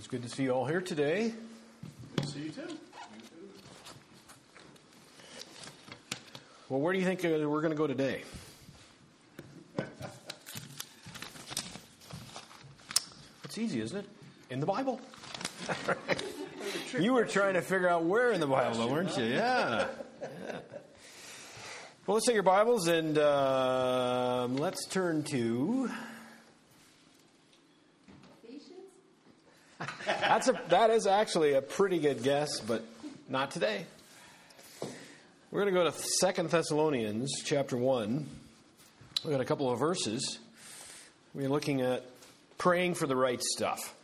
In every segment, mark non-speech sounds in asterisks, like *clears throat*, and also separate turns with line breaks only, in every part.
It's good to see you all here today.
Good to see you too.
Well, where do you think uh, we're going to go today? *laughs* It's easy, isn't it? In the Bible. *laughs* you were trying to figure out where in the Bible, weren't you? Yeah. yeah. Well, let's take your Bibles and uh, let's turn to. That's a, that is actually a pretty good guess, but not today. We're going to go to Second Thessalonians chapter 1. We've got a couple of verses. We're looking at praying for the right stuff.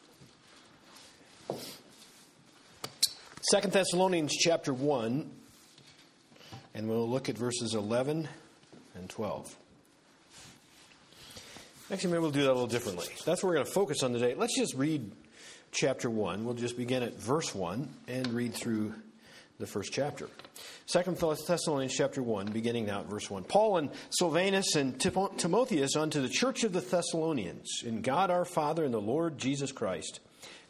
Second Thessalonians chapter 1, and we'll look at verses 11 and 12. Actually, maybe we'll do that a little differently. That's what we're going to focus on today. Let's just read chapter 1. We'll just begin at verse 1 and read through the first chapter. Second Thessalonians chapter 1, beginning now at verse 1. Paul and Silvanus and Timotheus unto the church of the Thessalonians, in God our Father and the Lord Jesus Christ.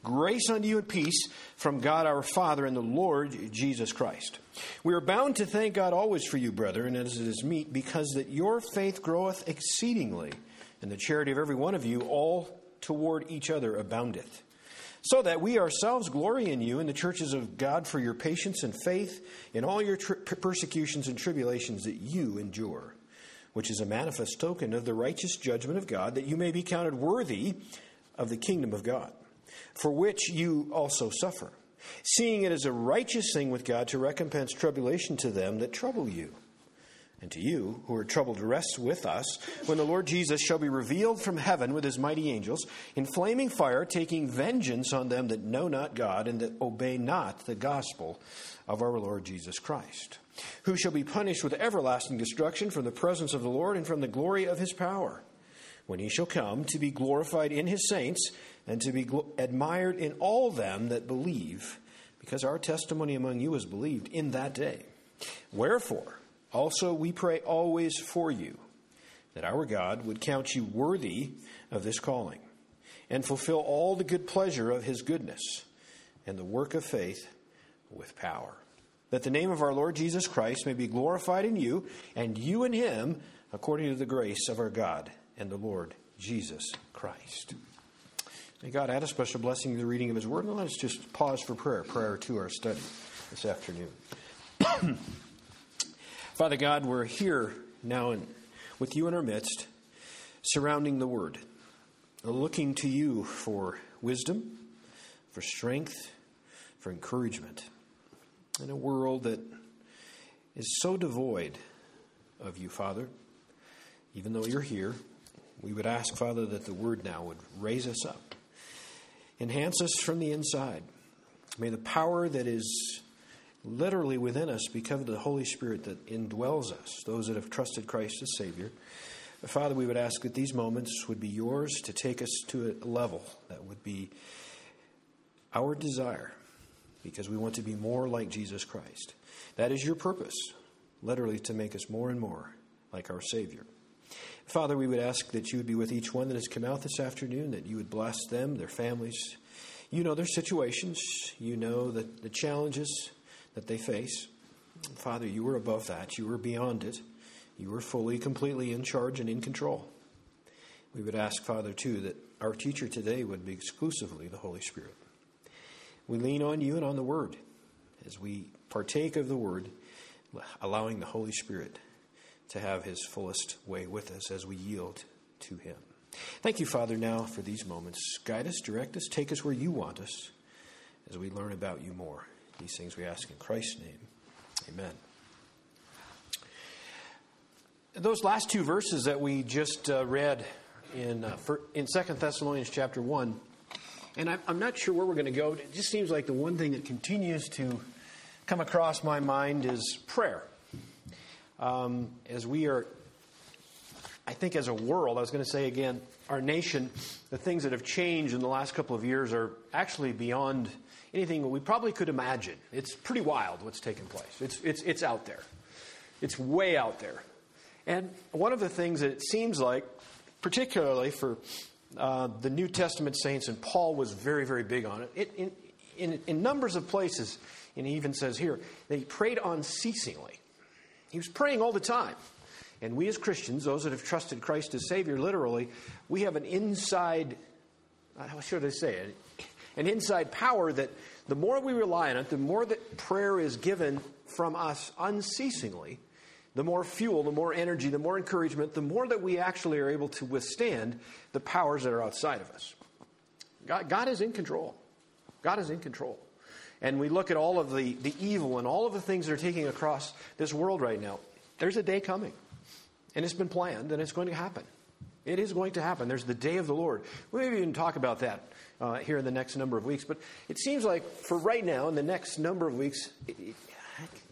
Grace unto you and peace from God our Father and the Lord Jesus Christ. We are bound to thank God always for you, brethren, as it is meet, because that your faith groweth exceedingly, and the charity of every one of you all toward each other aboundeth so that we ourselves glory in you in the churches of God for your patience and faith in all your tri- persecutions and tribulations that you endure, which is a manifest token of the righteous judgment of God, that you may be counted worthy of the kingdom of God, for which you also suffer, seeing it is a righteous thing with God to recompense tribulation to them that trouble you and to you who are troubled, rest with us when the Lord Jesus shall be revealed from heaven with his mighty angels in flaming fire, taking vengeance on them that know not God and that obey not the gospel of our Lord Jesus Christ, who shall be punished with everlasting destruction from the presence of the Lord and from the glory of his power, when he shall come to be glorified in his saints and to be admired in all them that believe, because our testimony among you is believed in that day. Wherefore, also, we pray always for you, that our God would count you worthy of this calling, and fulfill all the good pleasure of his goodness, and the work of faith with power. That the name of our Lord Jesus Christ may be glorified in you, and you in him, according to the grace of our God and the Lord Jesus Christ. May God add a special blessing to the reading of his word, and let us just pause for prayer prior to our study this afternoon. *clears throat* Father God, we're here now in, with you in our midst, surrounding the Word, looking to you for wisdom, for strength, for encouragement. In a world that is so devoid of you, Father, even though you're here, we would ask, Father, that the Word now would raise us up, enhance us from the inside. May the power that is literally within us because of the Holy Spirit that indwells us, those that have trusted Christ as Savior. Father, we would ask that these moments would be yours to take us to a level that would be our desire because we want to be more like Jesus Christ. That is your purpose, literally to make us more and more like our Savior. Father, we would ask that you would be with each one that has come out this afternoon, that you would bless them, their families. You know their situations, you know the, the challenges that they face. Father, you were above that. You were beyond it. You were fully, completely in charge and in control. We would ask, Father, too, that our teacher today would be exclusively the Holy Spirit. We lean on you and on the Word as we partake of the Word, allowing the Holy Spirit to have his fullest way with us as we yield to him. Thank you, Father, now for these moments. Guide us, direct us, take us where you want us as we learn about you more. These things we ask in Christ's name. Amen. Those last two verses that we just uh, read in uh, for, in Second Thessalonians chapter one, and I, I'm not sure where we're going to go. It just seems like the one thing that continues to come across my mind is prayer. Um, as we are, I think, as a world, I was going to say again, our nation, the things that have changed in the last couple of years are actually beyond anything we probably could imagine. It's pretty wild what's taking place. It's, it's, it's out there, it's way out there. And one of the things that it seems like, particularly for uh, the New Testament saints, and Paul was very, very big on it. it in, in, in numbers of places, and he even says here, that he prayed unceasingly. He was praying all the time. And we as Christians, those that have trusted Christ as Savior, literally, we have an inside, how should I say it? An inside power that the more we rely on it, the more that prayer is given from us unceasingly, the more fuel, the more energy, the more encouragement, the more that we actually are able to withstand the powers that are outside of us. God, God is in control. God is in control. And we look at all of the, the evil and all of the things that are taking across this world right now. There's a day coming. And it's been planned, and it's going to happen. It is going to happen. There's the day of the Lord. We maybe even talk about that uh, here in the next number of weeks. But it seems like for right now, in the next number of weeks, it, it,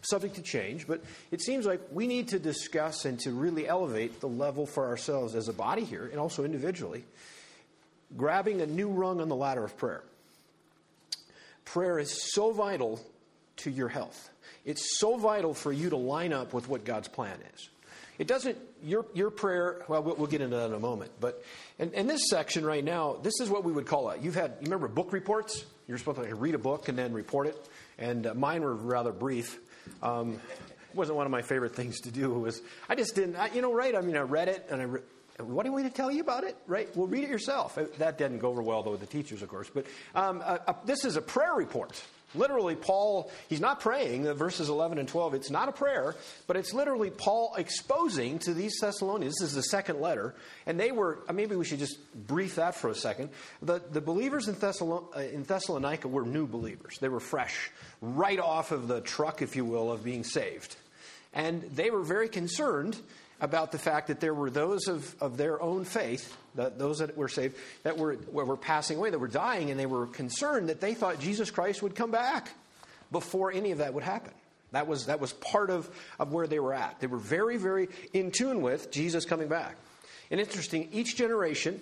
subject to change, but it seems like we need to discuss and to really elevate the level for ourselves as a body here and also individually, grabbing a new rung on the ladder of prayer. Prayer is so vital to your health. It's so vital for you to line up with what God's plan is. It doesn't, your, your prayer, well, well, we'll get into that in a moment. But in, in, this section right now, this is what we would call it. You've had, you remember book reports? You're supposed to read a book and then report it. And uh, mine were rather brief. Um, wasn't one of my favorite things to do. Was, I just didn't, I, you know, right? I mean, I read it and I, re- what do we to tell you about it? Right? Well, read it yourself. That didn't go over well, though, with the teachers, of course. But um, uh, uh, this is a prayer report. Literally, Paul, he's not praying, verses 11 and 12. It's not a prayer, but it's literally Paul exposing to these Thessalonians. This is the second letter. And they were, uh, maybe we should just brief that for a second. The, the believers in, Thessalon, uh, in Thessalonica were new believers, they were fresh, right off of the truck, if you will, of being saved. And they were very concerned about the fact that there were those of, of their own faith, that those that were saved, that were, were passing away, that were dying, and they were concerned that they thought Jesus Christ would come back before any of that would happen. That was, that was part of, of where they were at. They were very, very in tune with Jesus coming back. And interesting, each generation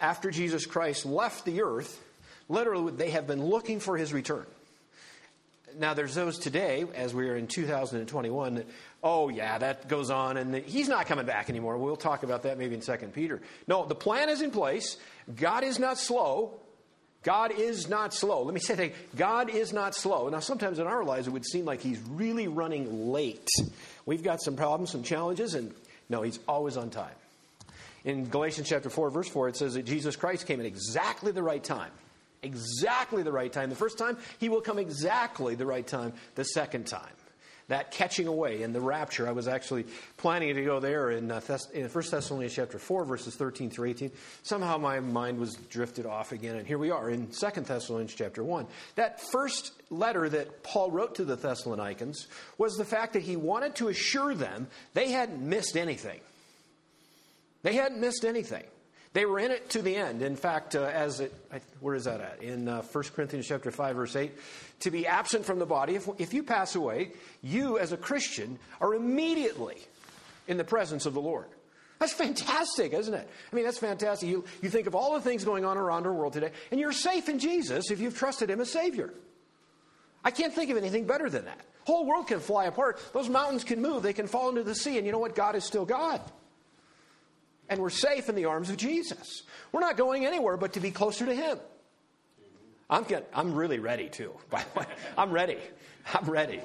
after Jesus Christ left the earth, literally, they have been looking for his return. Now, there's those today, as we are in 2021, that oh, yeah, that goes on, and he's not coming back anymore. We'll talk about that maybe in Second Peter. No, the plan is in place. God is not slow. God is not slow. Let me say that God is not slow. Now, sometimes in our lives, it would seem like he's really running late. We've got some problems, some challenges, and no, he's always on time. In Galatians chapter 4, verse 4, it says that Jesus Christ came at exactly the right time. Exactly the right time. The first time, he will come exactly the right time the second time that catching away and the rapture. I was actually planning to go there in, uh, Thess- in 1 Thessalonians chapter 4, verses 13 through 18. Somehow my mind was drifted off again, and here we are in 2 Thessalonians chapter 1. That first letter that Paul wrote to the Thessalonians was the fact that he wanted to assure them they hadn't missed anything. They hadn't missed anything. They were in it to the end. In fact, uh, as it, where is that at? In uh, 1 Corinthians chapter 5, verse 8. To be absent from the body, if, if you pass away, you as a Christian are immediately in the presence of the Lord. That's fantastic, isn't it? I mean, that's fantastic. You, you think of all the things going on around our world today, and you're safe in Jesus if you've trusted Him as Savior. I can't think of anything better than that. Whole world can fly apart. Those mountains can move. They can fall into the sea. And you know what? God is still God. And we're safe in the arms of Jesus. We're not going anywhere but to be closer to Him. I'm, get, I'm really ready, too, *laughs* by the way. I'm ready. I'm ready.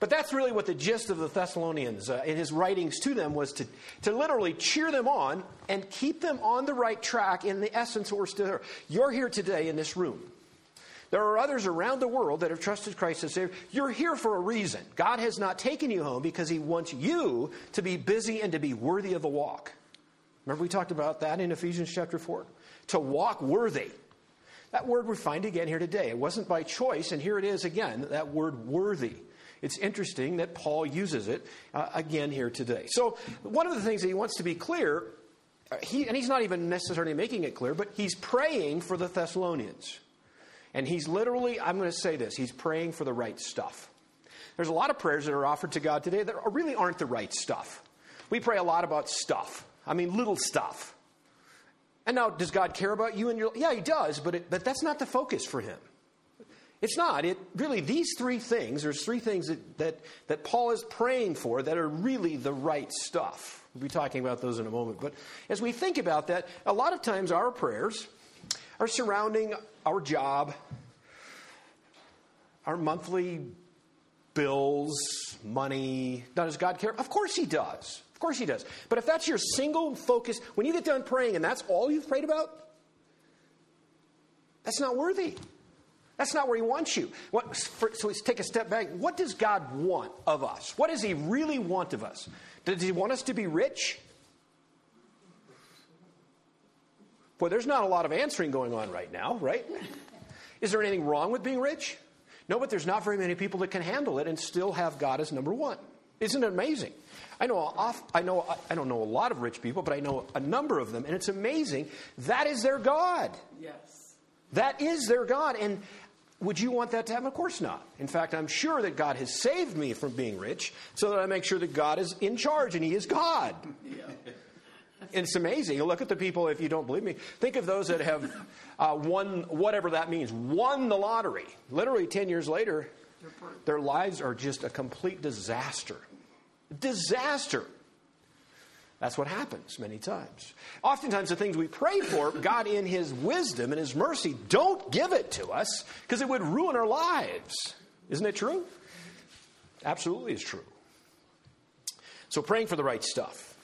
But that's really what the gist of the Thessalonians uh, in his writings to them was to, to literally cheer them on and keep them on the right track in the essence we're still here. You're here today in this room. There are others around the world that have trusted Christ as Savior. You're here for a reason. God has not taken you home because He wants you to be busy and to be worthy of the walk. Remember, we talked about that in Ephesians chapter 4? To walk worthy. That word we find again here today. It wasn't by choice, and here it is again, that word worthy. It's interesting that Paul uses it uh, again here today. So, one of the things that he wants to be clear, uh, he, and he's not even necessarily making it clear, but he's praying for the Thessalonians. And he's literally, I'm going to say this, he's praying for the right stuff. There's a lot of prayers that are offered to God today that really aren't the right stuff. We pray a lot about stuff. I mean, little stuff. And now, does God care about you and your? Yeah, He does, but it, but that's not the focus for Him. It's not. It really these three things. There's three things that, that that Paul is praying for that are really the right stuff. We'll be talking about those in a moment. But as we think about that, a lot of times our prayers are surrounding our job, our monthly bills, money. Now, does God care? Of course He does. Of course He does. But if that's your single focus, when you get done praying and that's all you've prayed about, that's not worthy. That's not where He wants you. What, for, so let's take a step back. What does God want of us? What does He really want of us? Does He want us to be rich? Boy, there's not a lot of answering going on right now, right? Is there anything wrong with being rich? No, but there's not very many people that can handle it and still have God as number one. Isn't it amazing? I know, off, I know, I don't know a lot of rich people, but I know a number of them, and it's amazing. That is their God.
Yes.
That is their God. And would you want that to happen? Of course not. In fact, I'm sure that God has saved me from being rich so that I make sure that God is in charge and He is God. *laughs*
Yeah.
And it's amazing. You look at the people, if you don't believe me, think of those that have *laughs* uh, won, whatever that means, won the lottery. Literally 10 years later, their lives are just a complete disaster. Disaster. That's what happens many times. Oftentimes, the things we pray for, God, in His wisdom and His mercy, don't give it to us because it would ruin our lives. Isn't it true? Absolutely, is true. So, praying for the right stuff.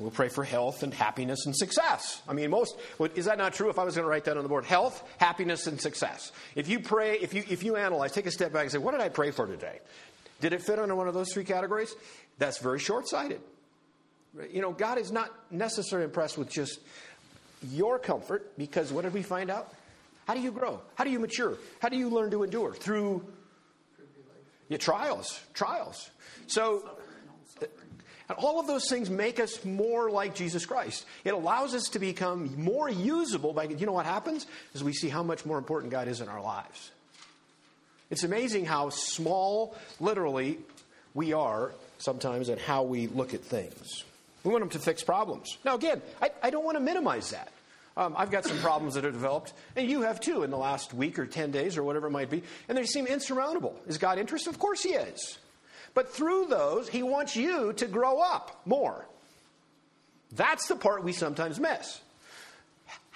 We'll pray for health and happiness and success. I mean, most is that not true? If I was going to write that on the board, health, happiness, and success. If you pray, if you if you analyze, take a step back and say, what did I pray for today? Did it fit under one of those three categories? That's very short-sighted. You know, God is not necessarily impressed with just your comfort because what did we find out? How do you grow? How do you mature? How do you learn to endure through your trials? Trials. So and all of those things make us more like Jesus Christ. It allows us to become more usable by, you know what happens? Is we see how much more important God is in our lives. It's amazing how small, literally, we are sometimes and how we look at things. We want them to fix problems. Now, again, I, I don't want to minimize that. Um, I've got some problems that are developed, and you have too in the last week or 10 days or whatever it might be, and they seem insurmountable. Is God interested? Of course He is. But through those, He wants you to grow up more. That's the part we sometimes miss.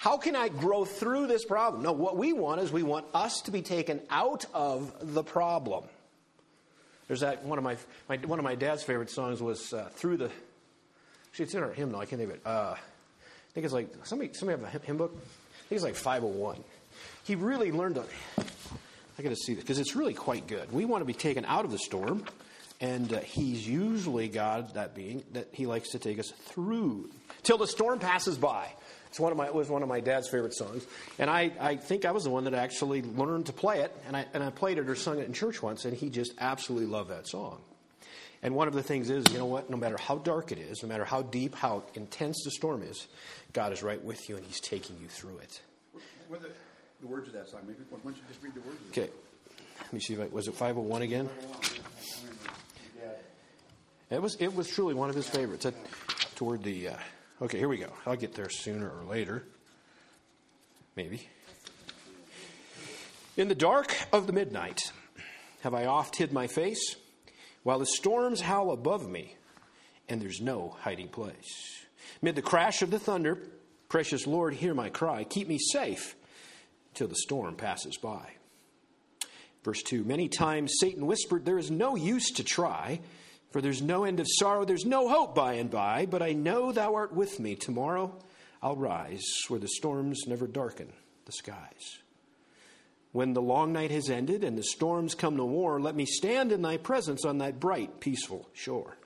How can I grow through this problem? No, what we want is we want us to be taken out of the problem. There's that one of my, my one of my dad's favorite songs was uh, "Through the." Actually, it's in our hymnal. I can't think of it. Uh, I think it's like somebody somebody have a hymn book. I think it's like 501. He really learned. I got to see this because it's really quite good. We want to be taken out of the storm, and uh, He's usually God, that being that He likes to take us through till the storm passes by. It's one of my, it was one of my dad's favorite songs. And I, I think I was the one that actually learned to play it. And I, and I played it or sung it in church once, and he just absolutely loved that song. And one of the things is, you know what? No matter how dark it is, no matter how deep, how intense the storm is, God is right with you, and He's taking you through it.
What are the, the words of that song? Maybe why don't you just read the words?
Okay. Let me see if I, was it 501 again? It was, it was truly one of his favorites. Toward the, uh, okay, here we go. I'll get there sooner or later. Maybe. In the dark of the midnight have I oft hid my face, while the storms howl above me, and there's no hiding place. Mid the crash of the thunder, precious Lord, hear my cry. Keep me safe till the storm passes by. Verse 2 Many times Satan whispered, There is no use to try, for there's no end of sorrow, there's no hope by and by, but I know thou art with me. Tomorrow I'll rise where the storms never darken the skies. When the long night has ended and the storms come no more, let me stand in thy presence on that bright, peaceful shore.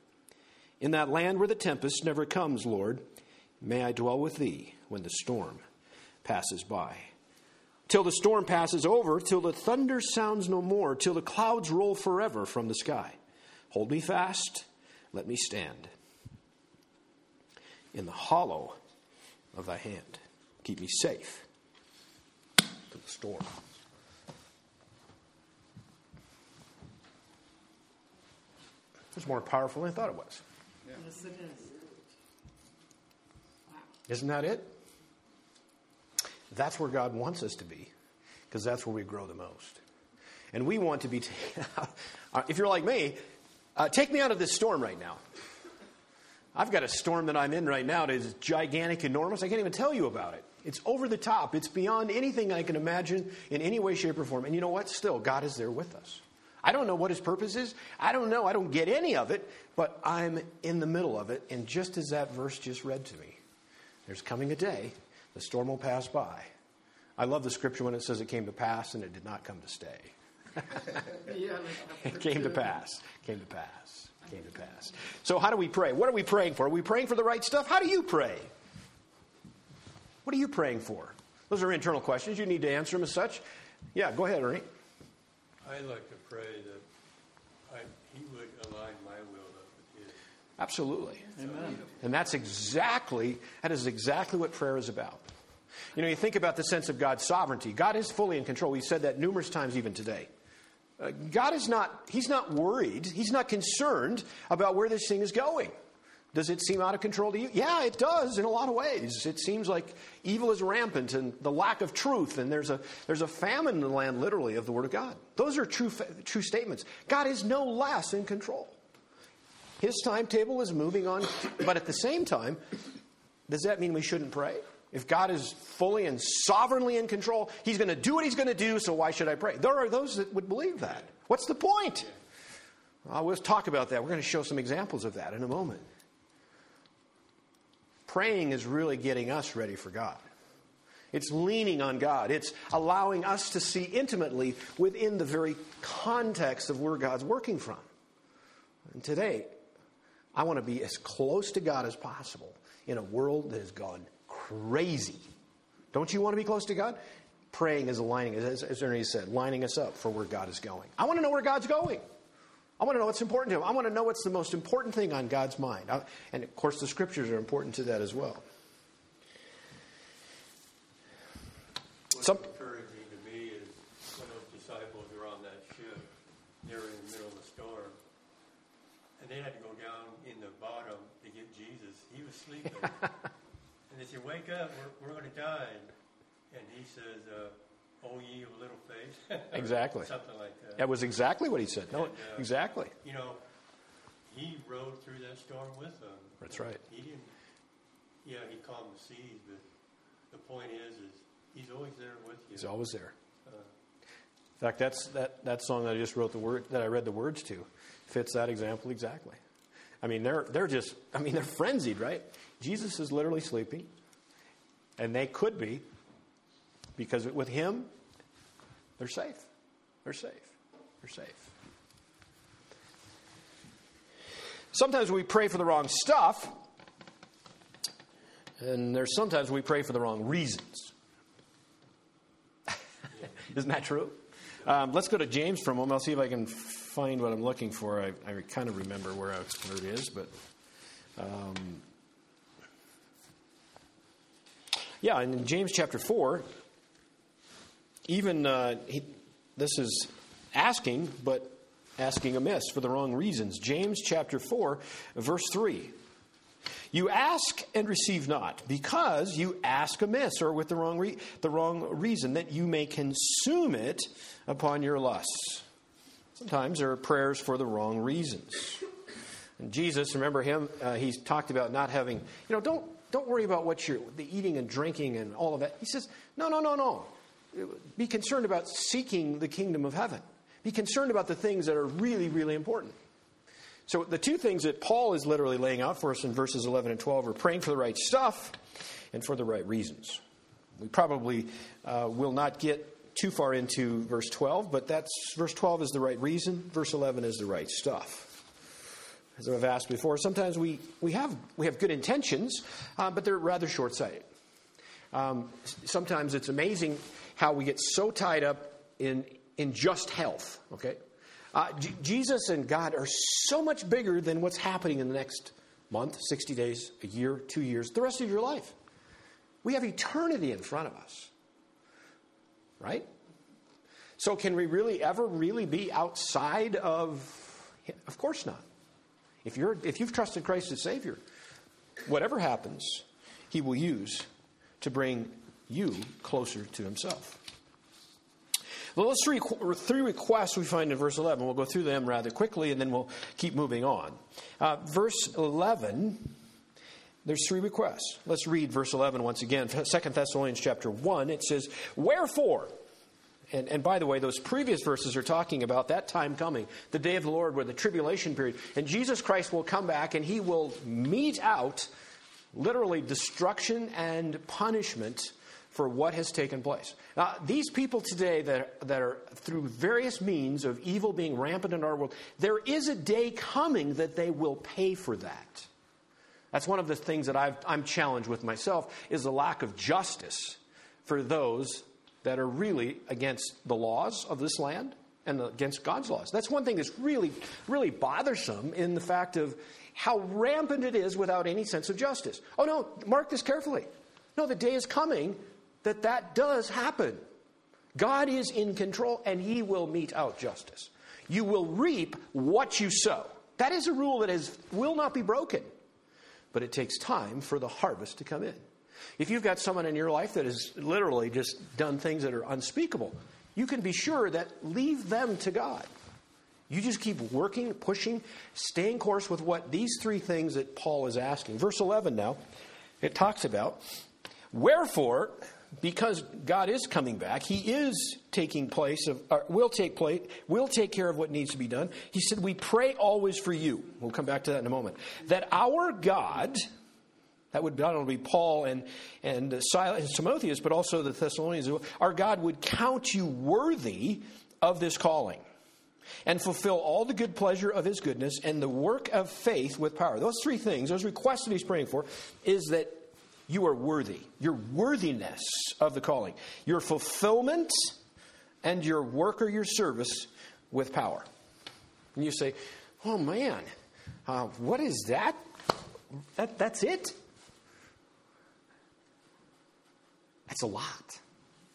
In that land where the tempest never comes, Lord, may I dwell with thee when the storm passes by till the storm passes over, till the thunder sounds no more, till the clouds roll forever from the sky. Hold me fast, let me stand in the hollow of thy hand. Keep me safe from the storm. It's more powerful than I thought it was.
Yes, it is.
Isn't that it? That's where God wants us to be, because that's where we grow the most. And we want to be, t- *laughs* uh, if you're like me, uh, take me out of this storm right now. I've got a storm that I'm in right now that is gigantic, enormous. I can't even tell you about it. It's over the top. It's beyond anything I can imagine in any way, shape, or form. And you know what? Still, God is there with us. I don't know what his purpose is. I don't know. I don't get any of it, but I'm in the middle of it. And just as that verse just read to me, there's coming a day, the storm will pass by. I love the scripture when it says it came to pass and it did not come to stay.
Yeah, like
It came to pass. Came to pass. Came to pass. So, how do we pray? What are we praying for? Are we praying for the right stuff? How do you pray? What are you praying for? Those are internal questions. You need to answer them as such. Yeah, go ahead, Ernie.
I like to pray that I, He would align my will up with His.
Absolutely. Amen. And that's exactly that is exactly what prayer is about. You know, you think about the sense of God's sovereignty. God is fully in control. We've said that numerous times even today. Uh, God is not he's not worried. He's not concerned about where this thing is going. Does it seem out of control to you? Yeah, it does in a lot of ways. It seems like evil is rampant and the lack of truth, and there's a, there's a famine in the land, literally, of the Word of God. Those are true, true statements. God is no less in control. His timetable is moving on, but at the same time, does that mean we shouldn't pray? If God is fully and sovereignly in control, He's going to do what He's going to do, so why should I pray? There are those that would believe that. What's the point? Well, we'll talk about that. We're going to show some examples of that in a moment. Praying is really getting us ready for God. It's leaning on God. It's allowing us to see intimately within the very context of where God's working from. And today, I want to be as close to God as possible in a world that has gone crazy. Don't you want to be close to God? Praying is aligning, as, as Ernie said, lining us up for where God is going. I want to know where God's going. I want to know what's important to Him. I want to know what's the most important thing on God's mind. I- and of course, the scriptures are important to that as well.
What's
Some-
encouraging to me is when those disciples were on that ship, they were in the middle of a storm, and they had to go down in the bottom to get Jesus. He was sleeping. *laughs* and they said, Wake up, we're, we're going to die. And he says, uh, Oh, ye of little faith. *laughs*
Exactly.
Something like that.
That was exactly what He said. No,
And, uh,
exactly.
You know, he rode through that storm with them.
That's right.
He didn't. Yeah, he calmed the seas, but the point is, is he's always there with you.
He's always there.
Uh,
In fact, that's that, that song that I just wrote the word that I read the words to fits that example exactly. I mean, they're they're just I mean they're frenzied, right? Jesus is literally sleeping, and they could be, because with him, they're safe. They're safe. They're safe. Sometimes we pray for the wrong stuff, and there's sometimes we pray for the wrong reasons. *laughs* Isn't that true? Um, let's go to James for a moment. I'll see if I can find what I'm looking for. I, I kind of remember where, I, where it is, but. Um, yeah, in James chapter 4, even uh, he, this is asking, but asking amiss for the wrong reasons. James chapter 4, verse 3. You ask and receive not, because you ask amiss or with the wrong, re- the wrong reason, that you may consume it upon your lusts. Sometimes there are prayers for the wrong reasons. And Jesus, remember him, uh, he's talked about not having, you know, don't, don't worry about what you're, the eating and drinking and all of that. He says, no, no, no, no. Be concerned about seeking the kingdom of heaven. Be concerned about the things that are really, really important. So, the two things that Paul is literally laying out for us in verses 11 and 12 are praying for the right stuff and for the right reasons. We probably uh, will not get too far into verse 12, but that's verse 12 is the right reason, verse 11 is the right stuff. As I've asked before, sometimes we, we, have, we have good intentions, uh, but they're rather short sighted. Um, sometimes it's amazing how we get so tied up in, in just health, okay? Uh, J- Jesus and God are so much bigger than what's happening in the next month, 60 days, a year, two years, the rest of your life. We have eternity in front of us, right? So, can we really ever really be outside of? Of course not. If, you're, if you've trusted Christ as Savior, whatever happens, He will use to bring you closer to Himself. Well, let's three, three requests we find in verse 11. We'll go through them rather quickly and then we'll keep moving on. Uh, verse 11 there's three requests. Let's read verse 11 once again. 2 Thessalonians chapter 1, it says, Wherefore, and, and by the way, those previous verses are talking about that time coming, the day of the Lord, where the tribulation period, and Jesus Christ will come back and he will mete out literally destruction and punishment for what has taken place. Now, these people today that, that are through various means of evil being rampant in our world, there is a day coming that they will pay for that. That's one of the things that i am challenged with myself is the lack of justice for those that are really against the laws of this land and against God's laws. That's one thing that's really, really bothersome in the fact of how rampant it is without any sense of justice. Oh no, mark this carefully. No, the day is coming that that does happen. God is in control and he will mete out justice. You will reap what you sow. That is a rule that is, will not be broken. But it takes time for the harvest to come in. If you've got someone in your life that has literally just done things that are unspeakable, you can be sure that leave them to God. You just keep working, pushing, staying course with what these three things that Paul is asking. Verse 11 now, it talks about, Wherefore, because God is coming back, He is taking place of, will take place, will take care of what needs to be done. He said, "We pray always for you." We'll come back to that in a moment. That our God, that would not only be Paul and and Silas and Timotheus, but also the Thessalonians, our God would count you worthy of this calling. And fulfill all the good pleasure of his goodness and the work of faith with power. Those three things, those requests that he's praying for, is that you are worthy. Your worthiness of the calling, your fulfillment, and your work or your service with power. And you say, oh man, uh, what is that? that? That's it? That's a lot.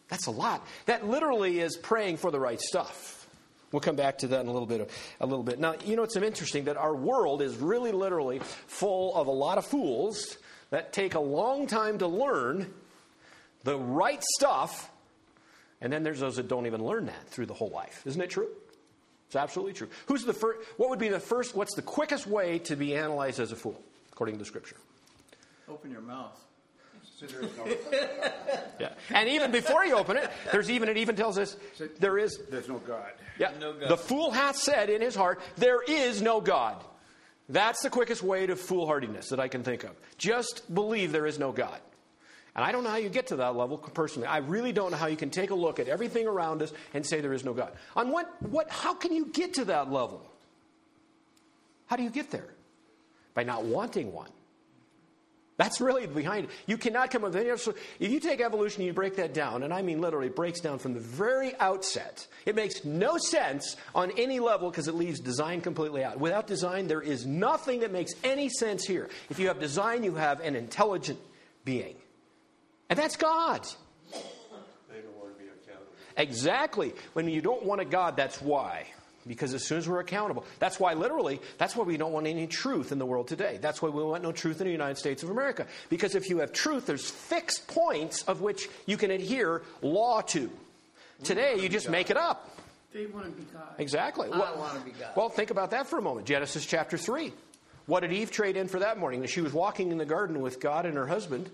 That's a lot. That literally is praying for the right stuff. We'll come back to that in a little bit. A little bit. Now, you know, it's interesting that our world is really literally full of a lot of fools that take a long time to learn the right stuff, and then there's those that don't even learn that through the whole life. Isn't it true? It's absolutely true. Who's the first? What would be the first? What's the quickest way to be analyzed as a fool, according to Scripture?
Open your mouth. *laughs*
yeah, and even before you open it, there's even it even tells us there is
there's no God.
Yeah,
no God.
the fool hath said in his heart, there is no God. That's the quickest way to foolhardiness that I can think of. Just believe there is no God. And I don't know how you get to that level personally. I really don't know how you can take a look at everything around us and say there is no God. On what, what, how can you get to that level? How do you get there? By not wanting one. That's really behind it. You cannot come up with any other. If you take evolution and you break that down, and I mean literally breaks down from the very outset, it makes no sense on any level because it leaves design completely out. Without design, there is nothing that makes any sense here. If you have design, you have an intelligent being. And that's God.
They don't want to be accountable.
Exactly. When you don't want a God, that's why. Because as soon as we're accountable, that's why literally, that's why we don't want any truth in the world today. That's why we want no truth in the United States of America. Because if you have truth, there's fixed points of which you can adhere law to. Today, you just make it up.
They want to be God.
Exactly.
I
well,
want to be God.
Well, think about that for a moment. Genesis chapter 3. What did Eve trade in for that morning? She was walking in the garden with God and her husband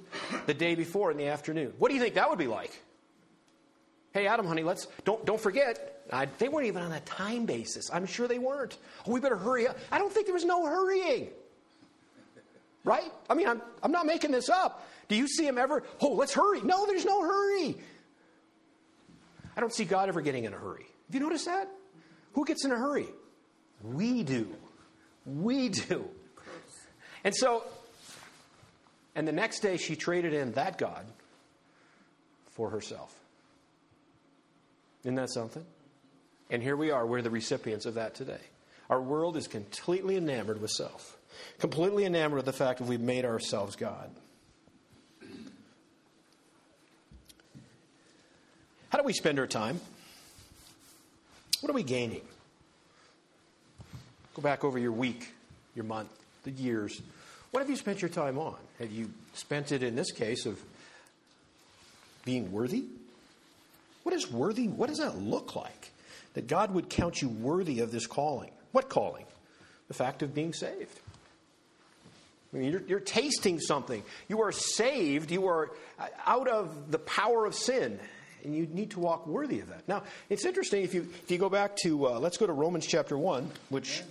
the day before in the afternoon. What do you think that would be like? Hey, Adam, honey, let's don't don't forget. I, they weren't even on a time basis. I'm sure they weren't. Oh, we better hurry up. I don't think there was no hurrying. Right? I mean, I'm, I'm not making this up. Do you see him ever? Oh, let's hurry. No, there's no hurry. I don't see God ever getting in a hurry. Have you noticed that? Who gets in a hurry? We do. We do. And so, and the next day she traded in that God for herself. Isn't that something? And here we are, we're the recipients of that today. Our world is completely enamored with self, completely enamored with the fact that we've made ourselves God. How do we spend our time? What are we gaining? Go back over your week, your month, the years. What have you spent your time on? Have you spent it in this case of being worthy? What is worthy? What does that look like? That God would count you worthy of this calling. What calling? The fact of being saved. I mean, you're, you're tasting something. You are saved. You are out of the power of sin. And you need to walk worthy of that. Now, it's interesting if you, if you go back to, uh, let's go to Romans chapter 1, which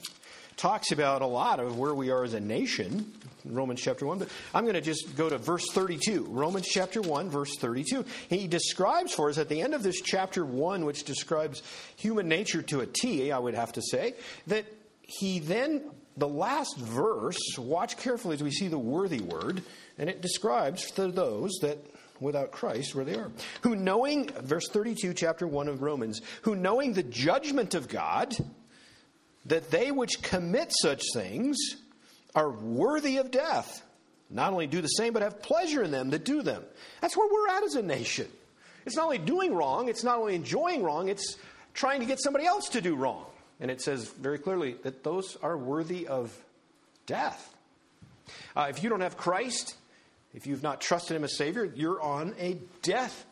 talks about a lot of where we are as a nation. Romans chapter 1. But I'm going to just go to verse 32. Romans chapter 1, verse 32. He describes for us at the end of this chapter 1, which describes human nature to a T, I would have to say, that he then, the last verse, watch carefully as we see the worthy word, and it describes for those that without Christ where they are. Who knowing, verse 32, chapter 1 of Romans, who knowing the judgment of God, that they which commit such things are worthy of death, not only do the same, but have pleasure in them that do them. That's where we're at as a nation. It's not only doing wrong, it's not only enjoying wrong, it's trying to get somebody else to do wrong. And it says very clearly that those are worthy of death. Uh, if you don't have Christ, if you've not trusted Him as Savior, you're on a death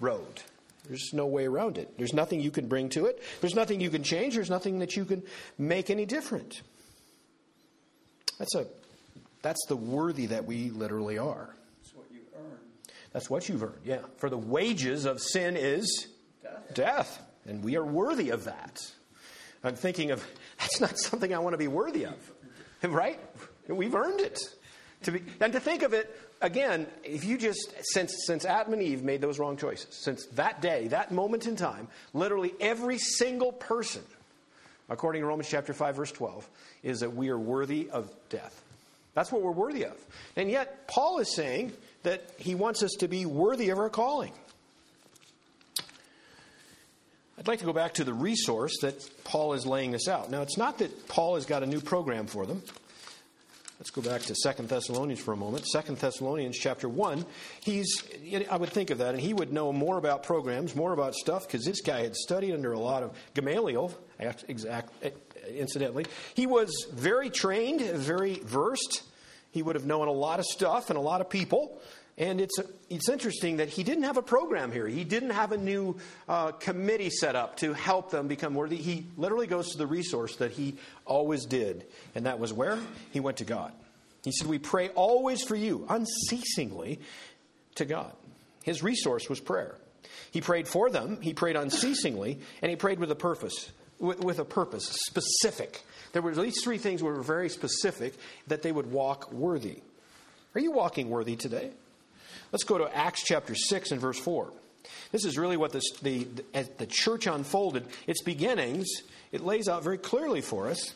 road. There's no way around it. There's nothing you can bring to it. There's nothing you can change. There's nothing that you can make any different. That's a that's the worthy that we literally are.
That's what you earn.
That's what you've earned. Yeah. For the wages of sin is
Death.
death, and we are worthy of that. I'm thinking of that's not something I want to be worthy of. *laughs* Right? We've earned it. To be, and to think of it again, if you just since since Adam and Eve made those wrong choices, since that day, that moment in time, literally every single person, according to Romans chapter five, verse twelve, is that we are worthy of death. That's what we're worthy of. And yet Paul is saying that he wants us to be worthy of our calling. I'd like to go back to the resource that Paul is laying this out. Now, it's not that Paul has got a new program for them. Let's go back to Second Thessalonians for a moment. Second Thessalonians chapter 1. He's, I would think of that, and he would know more about programs, more about stuff, because this guy had studied under a lot of Gamaliel, exact, incidentally. He was very trained, very versed. He would have known a lot of stuff and a lot of people. And it's, it's interesting that he didn't have a program here. He didn't have a new uh, committee set up to help them become worthy. He literally goes to the resource that he always did. And that was where? He went to God. He said, We pray always for you, unceasingly to God. His resource was prayer. He prayed for them, he prayed unceasingly, and he prayed with a purpose. With, with a purpose, specific. There were at least three things were very specific that they would walk worthy. Are you walking worthy today? Let's go to Acts chapter 6 and verse 4. This is really what this, the, as the church unfolded, its beginnings, it lays out very clearly for us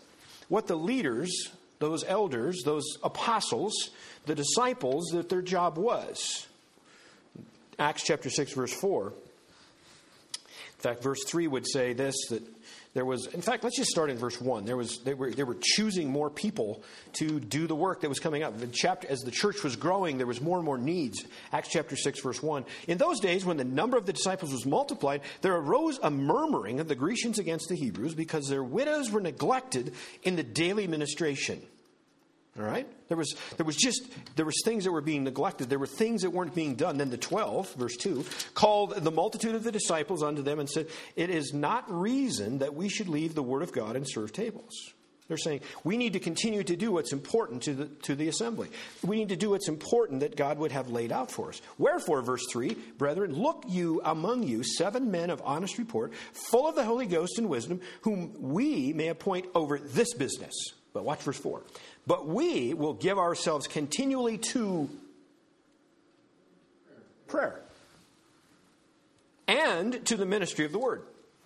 what the leaders, those elders, those apostles, the disciples, that their job was. Acts chapter 6, verse 4. In fact, verse 3 would say this that there was, in fact, let's just start in verse 1. There was, they, were, they were choosing more people to do the work that was coming up. The chapter, as the church was growing, there was more and more needs. Acts chapter 6, verse 1. In those days, when the number of the disciples was multiplied, there arose a murmuring of the Grecians against the Hebrews because their widows were neglected in the daily ministration. All right? There was, there was just, there was things that were being neglected. There were things that weren't being done. Then the 12, verse 2, called the multitude of the disciples unto them and said, It is not reason that we should leave the word of God and serve tables. They're saying, we need to continue to do what's important to the, to the assembly. We need to do what's important that God would have laid out for us. Wherefore, verse 3, brethren, look you among you seven men of honest report, full of the Holy Ghost and wisdom, whom we may appoint over this business. But watch verse 4. But we will give ourselves continually to prayer and to the ministry of the word.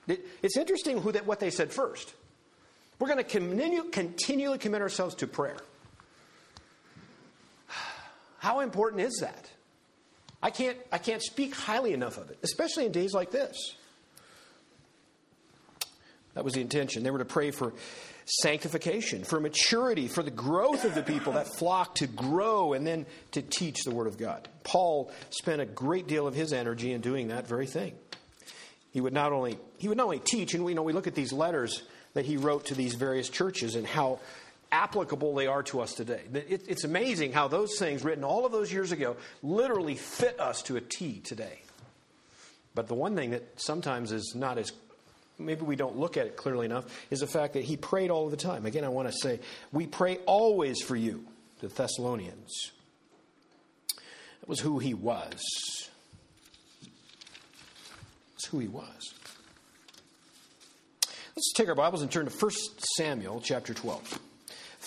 It's interesting who that, what they said first. We're going to continue, continually commit ourselves to prayer. How important is that? I can't, I can't speak highly enough of it, especially in days like this. That was the intention. They were to pray for sanctification, for maturity, for the growth of the people, that flock to grow and then to teach the Word of God. Paul spent a great deal of his energy in doing that very thing. He would not only he would not only teach, and we know we look at these letters that he wrote to these various churches and how applicable they are to us today. It, it's amazing how those things written all of those years ago literally fit us to a T today. But the one thing that sometimes is not as maybe we don't look at it clearly enough is the fact that he prayed all the time. Again, I want to say, we pray always for you. the Thessalonians. That was who he was. That's who he was. Let's take our Bibles and turn to 1 Samuel chapter 12.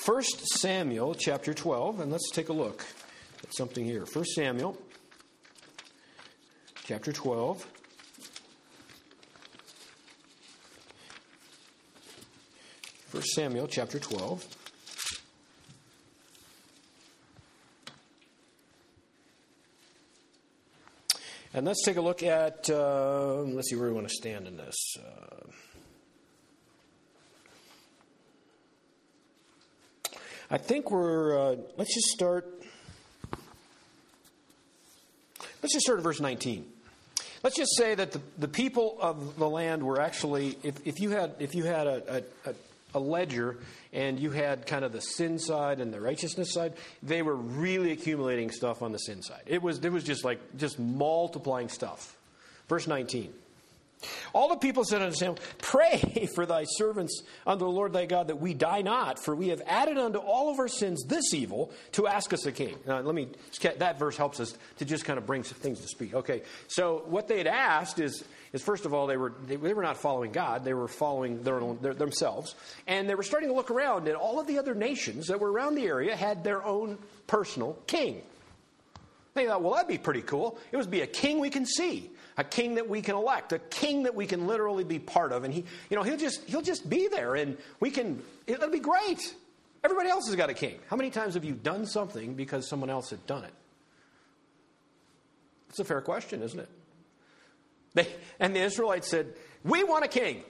1 Samuel chapter 12, and let's take a look at something here. 1 Samuel chapter 12. First Samuel chapter 12. And let's take a look at, uh, let's see where we want to stand in this. Uh, I think we're, uh, let's just start, let's just start at verse 19. Let's just say that the, the people of the land were actually, if, if you had, if you had a, a, a ledger and you had kind of the sin side and the righteousness side, they were really accumulating stuff on the sin side. It was, it was just like, just multiplying stuff. Verse 19. All the people said unto Samuel, Pray *laughs* for thy servants unto the Lord thy God that we die not, for we have added unto all of our sins this evil to ask us a king. Now, let me, that verse helps us to just kind of bring things to speak. Okay, so what they had asked is, is first of all, they were, they, they were not following God, they were following their own, their, themselves. And they were starting to look around, and all of the other nations that were around the area had their own personal king. They thought, well, that'd be pretty cool. It would be a king we can see a king that we can elect, a king that we can literally be part of. And he, you know, he'll just, he'll just be there and we can, it'll be great. Everybody else has got a king. How many times have you done something because someone else had done it? It's a fair question, isn't it? They, and the Israelites said, We want a king.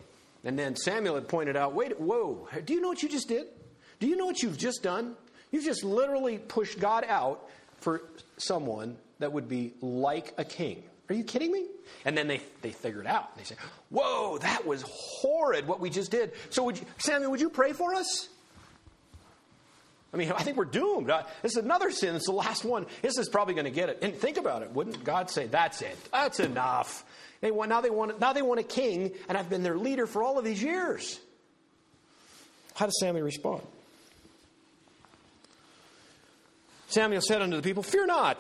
And then Samuel had pointed out, Wait, whoa, do you know what you just did? Do you know what you've just done? You've just literally pushed God out for someone that would be like a king. Are you kidding me? And then they, they figure it out. They say, Whoa, that was horrid what we just did. So, would you, Samuel, would you pray for us? I mean, I think we're doomed. Uh, this is another sin. It's the last one. This is probably going to get it. And think about it. Wouldn't God say, That's it? That's enough. They want, now, they want, now they want a king, and I've been their leader for all of these years. How does Samuel respond? Samuel said unto the people, Fear not.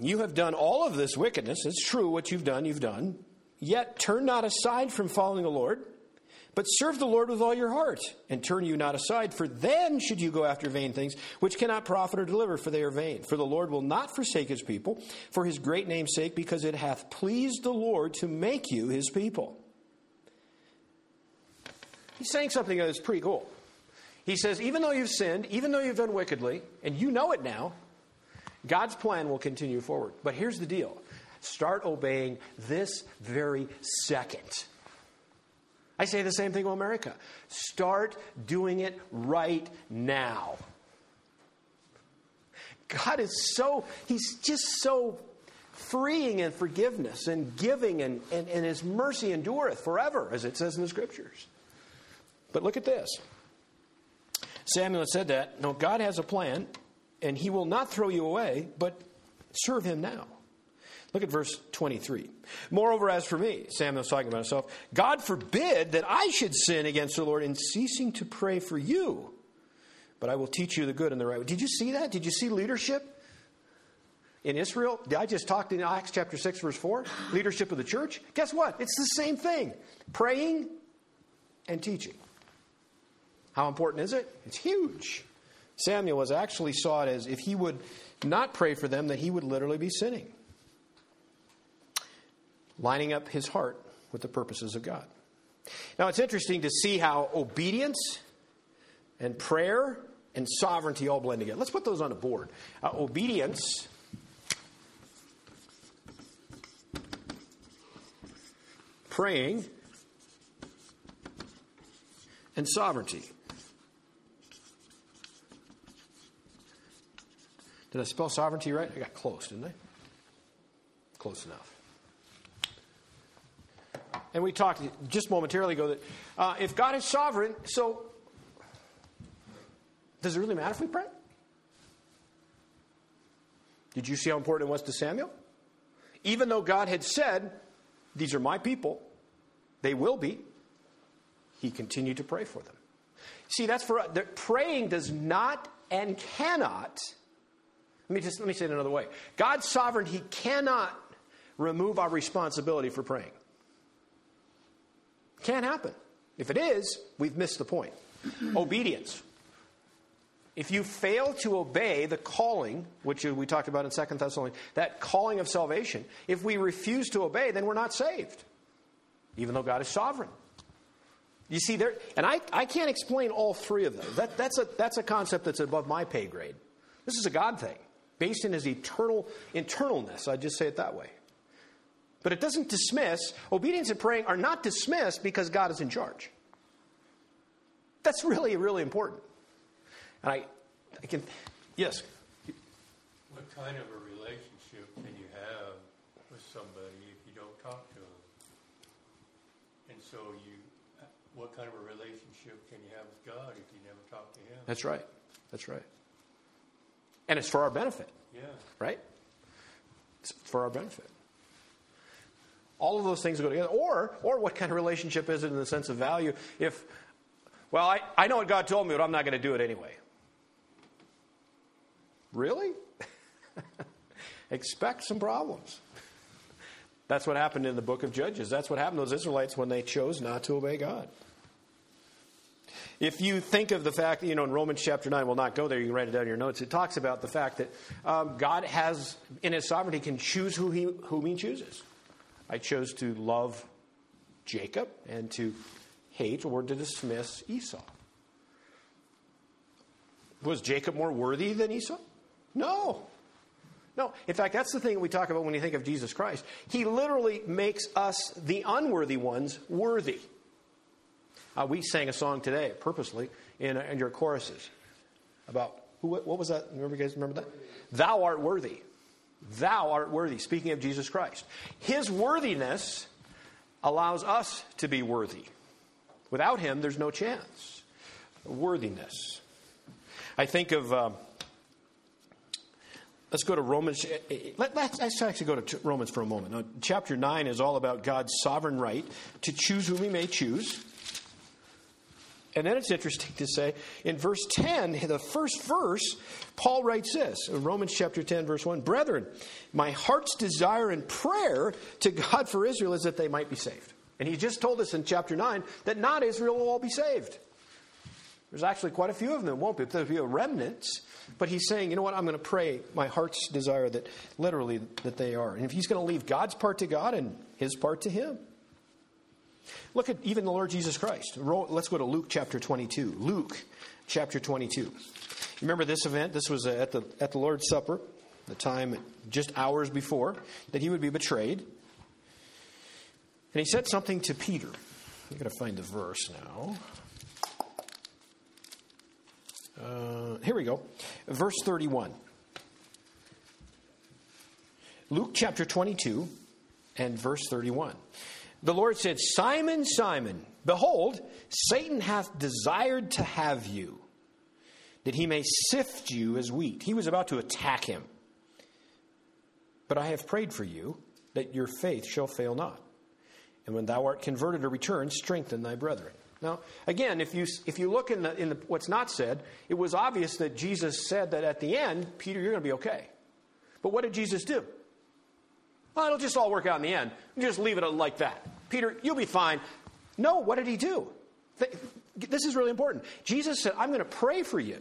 You have done all of this wickedness. It's true what you've done, you've done. Yet turn not aside from following the Lord, but serve the Lord with all your heart, and turn you not aside, for then should you go after vain things, which cannot profit or deliver, for they are vain. For the Lord will not forsake his people, for his great name's sake, because it hath pleased the Lord to make you his people. He's saying something that's pretty cool. He says, even though you've sinned, even though you've done wickedly, and you know it now, God's plan will continue forward. But here's the deal start obeying this very second. I say the same thing to America. Start doing it right now. God is so, He's just so freeing in forgiveness and giving, and, and, and His mercy endureth forever, as it says in the scriptures. But look at this. Samuel said that. No, God has a plan, and he will not throw you away, but serve him now. Look at verse 23. Moreover, as for me, Samuel's talking about himself, God forbid that I should sin against the Lord in ceasing to pray for you, but I will teach you the good and the right way. Did you see that? Did you see leadership in Israel? I just talked in Acts chapter 6, verse 4, leadership of the church. Guess what? It's the same thing praying and teaching. How important is it? It's huge. Samuel was actually saw it as if he would not pray for them, that he would literally be sinning, lining up his heart with the purposes of God. Now, it's interesting to see how obedience and prayer and sovereignty all blend together. Let's put those on the board. Uh, obedience. Praying and sovereignty. Did I spell sovereignty right? I got close, didn't I? Close enough. And we talked just momentarily ago that uh, if God is sovereign, so does it really matter if we pray? Did you see how important it was to Samuel? Even though God had said, These are my people, they will be, he continued to pray for them. See, that's for us. praying does not and cannot Let me just let me say it another way. God's sovereign, He cannot remove our responsibility for praying. Can't happen. If it is, we've missed the point. *clears throat* Obedience. If you fail to obey the calling, which we talked about in Second Thessalonians, that calling of salvation, if we refuse to obey, then we're not saved, even though God is sovereign. You see, there, and I, I can't explain all three of them. That, that's, a, that's a concept that's above my pay grade. This is a God thing, based in his eternal internalness. I just say it that way. But it doesn't dismiss, obedience and praying are not dismissed because God is in charge. That's really, really important. And I, I can, yes.
What kind of a relationship can you have with somebody if you don't talk to them? And so you, what kind of a relationship can you have with God if you never talk to Him?
That's right. That's right. And it's for our benefit,
Yeah.
right? It's for our benefit. All of those things go together. Or, or what kind of relationship is it in the sense of value if, well, I, I know what God told me, but I'm not going to do it anyway. Really? *laughs* Expect some problems. That's what happened in the book of Judges. That's what happened to those Israelites when they chose not to obey God. If you think of the fact, you know, in Romans chapter 9, we'll not go there, you can write it down in your notes. It talks about the fact that um, God has, in his sovereignty, can choose who he, whom he chooses. I chose to love Jacob and to hate or to dismiss Esau. Was Jacob more worthy than Esau? No. No. In fact, that's the thing we talk about when you think of Jesus Christ. He literally makes us, the unworthy ones, worthy. Uh, we sang a song today, purposely, in, in your choruses about who, what was that? Remember, you guys remember that? Thou art worthy. Thou art worthy. Speaking of Jesus Christ, His worthiness allows us to be worthy. Without Him, there's no chance. Worthiness. I think of. Um, let's go to Romans. Eh, eh, eh, let, us actually go to Romans for a moment. Now, chapter 9 is all about God's sovereign right to choose whom He may choose. And then it's interesting to say in verse 10, the first verse, Paul writes this in Romans chapter 10, verse 1 Brethren, my heart's desire and prayer to God for Israel is that they might be saved. And he just told us in chapter 9 that not Israel will all be saved. There's actually quite a few of them that won't be. There'll be a remnant. But he's saying, you know what, I'm going to pray my heart's desire that literally that they are. And if he's going to leave God's part to God and his part to him. Look at even the Lord Jesus Christ. Let's go to Luke chapter 22. Luke chapter 22. Remember this event? This was at the, at the Lord's Supper, the time just hours before that he would be betrayed. And he said something to Peter. I've got to find the verse now. Uh, here we go. Verse 31. Luke chapter 22 and verse 31. The Lord said, Simon, Simon, behold, Satan hath desired to have you, that he may sift you as wheat. He was about to attack him. But I have prayed for you, that your faith shall fail not. And when thou art converted or returned, strengthen thy brethren. Now, again, if you, if you look in, the, in the, what's not said, it was obvious that Jesus said that at the end, Peter, you're going to be okay. But what did Jesus do? Well, it'll just all work out in the end. Just leave it like that. Peter, you'll be fine. No, what did he do? This is really important. Jesus said, I'm going to pray for you.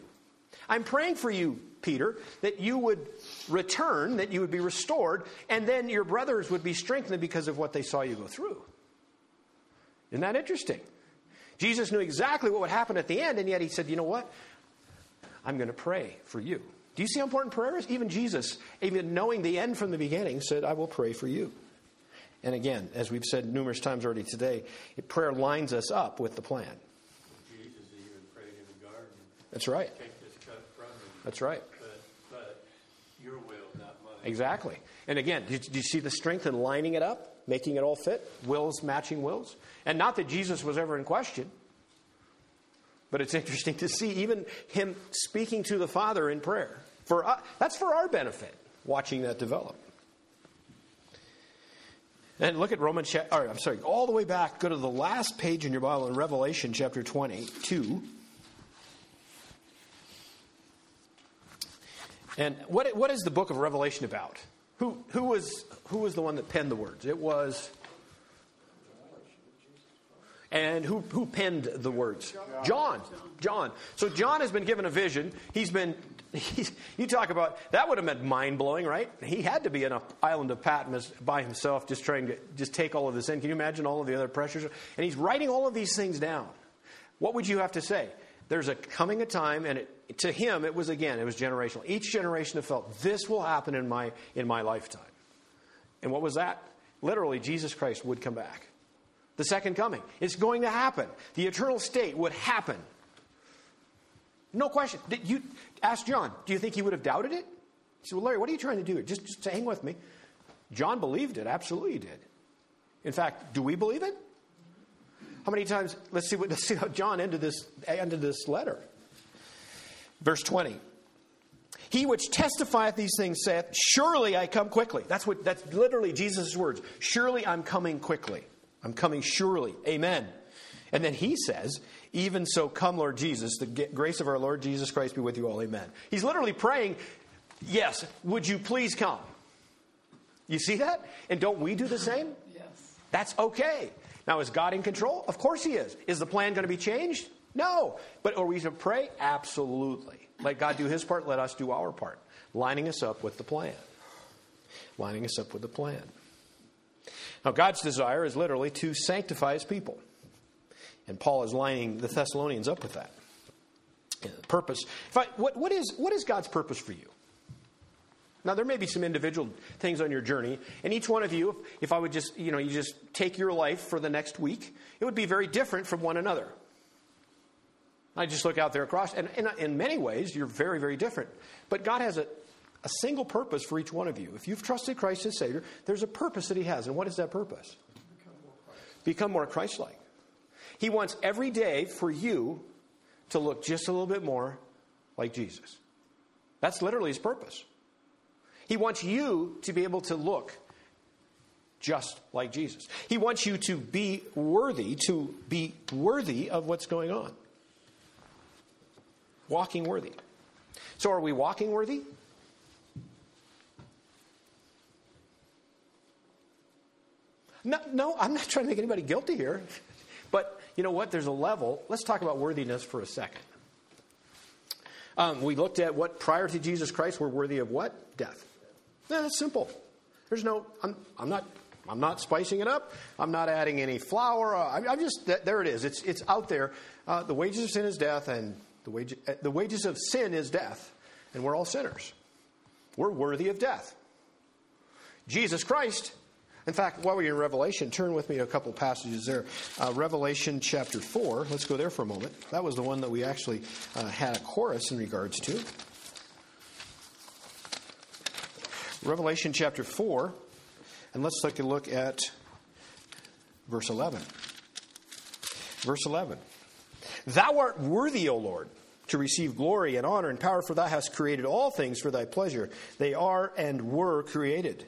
I'm praying for you, Peter, that you would return, that you would be restored, and then your brothers would be strengthened because of what they saw you go through. Isn't that interesting? Jesus knew exactly what would happen at the end, and yet he said, You know what? I'm going to pray for you. Do you see how important prayer is? Even Jesus, even knowing the end from the beginning, said, I will pray for you. And again, as we've said numerous times already today, prayer lines us up with the plan.
Jesus even prayed in the garden.
That's right.
Take this cup from me.
That's right.
But, but your will, not mine.
Exactly. And again, do you see the strength in lining it up, making it all fit? Wills matching wills? And not that Jesus was ever in question, but it's interesting to see even him speaking to the Father in prayer. For us, that's for our benefit, watching that develop. And look at Romans, or I'm sorry, all the way back, go to the last page in your Bible in Revelation chapter 22. And what, what is the book of Revelation about? Who, who, was, who was the one that penned the words? It was. And who, who penned the words? John. John. So John has been given a vision. He's been, *laughs* he's, you talk about, that would have been mind blowing, right? He had to be in an island of Patmos by himself, just trying to just take all of this in. Can you imagine all of the other pressures? And he's writing all of these things down. What would you have to say? There's a coming a time, and it, to him, it was again, it was generational. Each generation have felt this will happen in my in my lifetime. And what was that? Literally, Jesus Christ would come back. The second coming. It's going to happen. The eternal state would happen. No question. Did you ask John, do you think he would have doubted it? He said, Well, Larry, what are you trying to do? Just, just hang with me. John believed it, absolutely did. In fact, do we believe it? How many times? Let's see, what, *laughs* let's see how John ended this, ended this letter. Verse 20. He which testifieth these things saith, Surely I come quickly. That's what that's literally Jesus' words. Surely I'm coming quickly. I'm coming surely. Amen. And then he says, Even so come, Lord Jesus, the grace of our Lord Jesus Christ be with you all. Amen. He's literally praying, Yes, would you please come? You see that? And don't we do the same? *laughs*
Yes.
That's okay. Now, is God in control? Of course He is. Is the plan going to be changed? No. But are we to pray? Absolutely. Let God do His part, let us do our part. Lining us up with the plan. Lining us up with the plan. Now, God's desire is literally to sanctify His people. And Paul is lining the Thessalonians up with that. Uh, purpose. I, what, what, is, what is God's purpose for you? Now, there may be some individual things on your journey, and each one of you, if I would just, you know, you just take your life for the next week, it would be very different from one another. I just look out there across, and in many ways, you're very, very different. But God has a, a single purpose for each one of you. If you've trusted Christ as Savior, there's a purpose that He has. And what is that purpose? Become more Christ like. He wants every day for you to look just a little bit more like Jesus. That's literally His purpose. He wants you to be able to look just like Jesus. He wants you to be worthy, to be worthy of what's going on. Walking worthy. So, are we walking worthy? No, no, I'm not trying to make anybody guilty here. But you know what? There's a level. Let's talk about worthiness for a second. Um, we looked at what prior to Jesus Christ were worthy of what? Death. Yeah, that's simple. There's no, I'm, I'm not. I'm not spicing it up. I'm not adding any flour. Uh, I'm, I'm just there. It is. It's it's out there. Uh, the wages of sin is death, and the wage, uh, the wages of sin is death, and we're all sinners. We're worthy of death. Jesus Christ. In fact, while we're in Revelation, turn with me to a couple passages there. Uh, Revelation chapter 4. Let's go there for a moment. That was the one that we actually uh, had a chorus in regards to. Revelation chapter 4, and let's take a look at verse 11. Verse 11. Thou art worthy, O Lord, to receive glory and honor and power, for thou hast created all things for thy pleasure. They are and were created.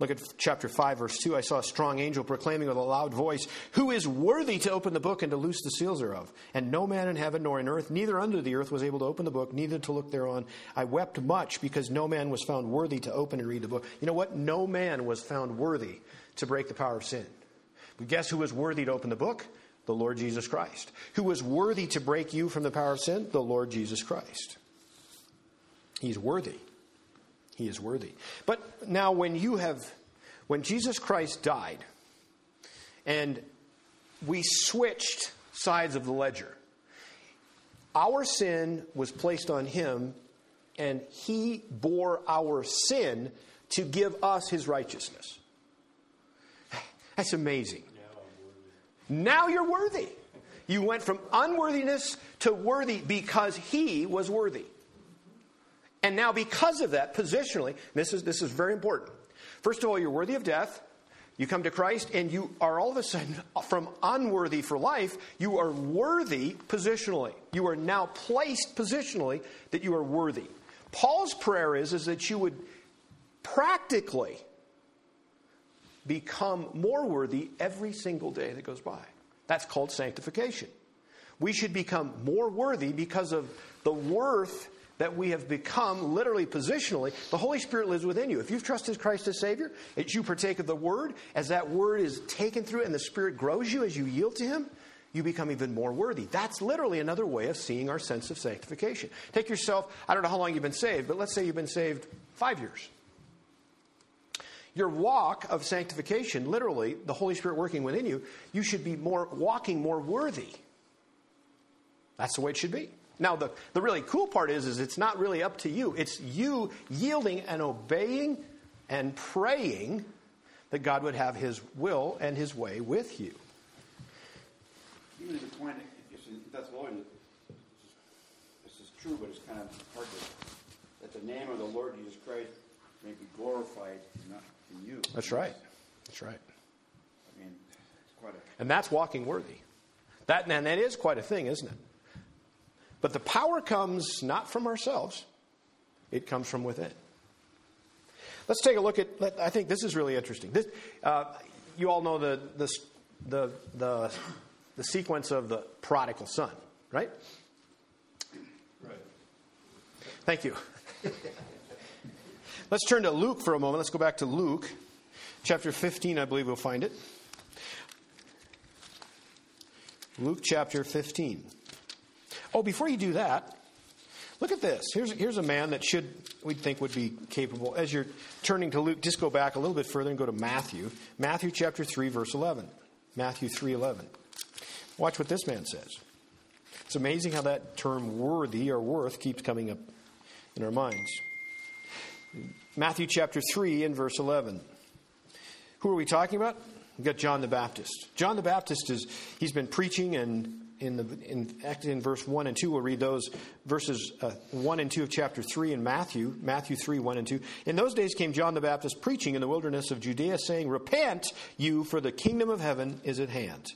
Look at chapter 5, verse 2. I saw a strong angel proclaiming with a loud voice, Who is worthy to open the book and to loose the seals thereof? And no man in heaven nor in earth, neither under the earth, was able to open the book, neither to look thereon. I wept much because no man was found worthy to open and read the book. You know what? No man was found worthy to break the power of sin. But guess who was worthy to open the book? The Lord Jesus Christ. Who was worthy to break you from the power of sin? The Lord Jesus Christ. He's worthy. He is worthy. But now, when you have, when Jesus Christ died, and we switched sides of the ledger, our sin was placed on him, and he bore our sin to give us his righteousness. That's amazing. Now you're worthy. You went from unworthiness to worthy because he was worthy. And now, because of that, positionally, this is, this is very important. First of all, you're worthy of death. You come to Christ, and you are all of a sudden, from unworthy for life, you are worthy positionally. You are now placed positionally that you are worthy. Paul's prayer is, is that you would practically become more worthy every single day that goes by. That's called sanctification. We should become more worthy because of the worth that we have become literally positionally, the Holy Spirit lives within you. If you've trusted Christ as Savior, as you partake of the Word, as that Word is taken through and the Spirit grows you as you yield to Him, you become even more worthy. That's literally another way of seeing our sense of sanctification. Take yourself, I don't know how long you've been saved, but let's say you've been saved five years. Your walk of sanctification, literally, the Holy Spirit working within you, you should be more walking more worthy. That's the way it should be. Now, the, the really cool part is, is it's not really up to you. It's you yielding and obeying and praying that God would have His will and His way with you.
Even to the point, in Thessalonians, this is true, but it's kind of hard to, that the name of the Lord Jesus Christ may be glorified not in you.
That's right. That's right.
I mean, it's quite a.
And that's walking worthy. That, and that is quite a thing, isn't it? But the power comes not from ourselves, it comes from within. Let's take a look at, I think this is really interesting. This, uh, you all know the, the, the, the, the sequence of the prodigal son, right?
Right.
Thank you. Let's turn to Luke for a moment. Let's go back to Luke, chapter 15, I believe we'll find it. Luke chapter 15. Oh, before you do that, look at this. Here's, here's a man that should, we'd think, would be capable. As you're turning to Luke, just go back a little bit further and go to Matthew. Matthew chapter 3, verse 11. Matthew 3, 11. Watch what this man says. It's amazing how that term worthy or worth keeps coming up in our minds. Matthew chapter 3 and verse 11. Who are we talking about? We've got John the Baptist. John the Baptist is, he's been preaching and in, the, in, in verse 1 and 2. We'll read those verses uh, 1 and 2 of chapter 3 in Matthew, Matthew 3, 1 and 2. In those days came John the Baptist preaching in the wilderness of Judea, saying, Repent you, for the kingdom of heaven is at hand.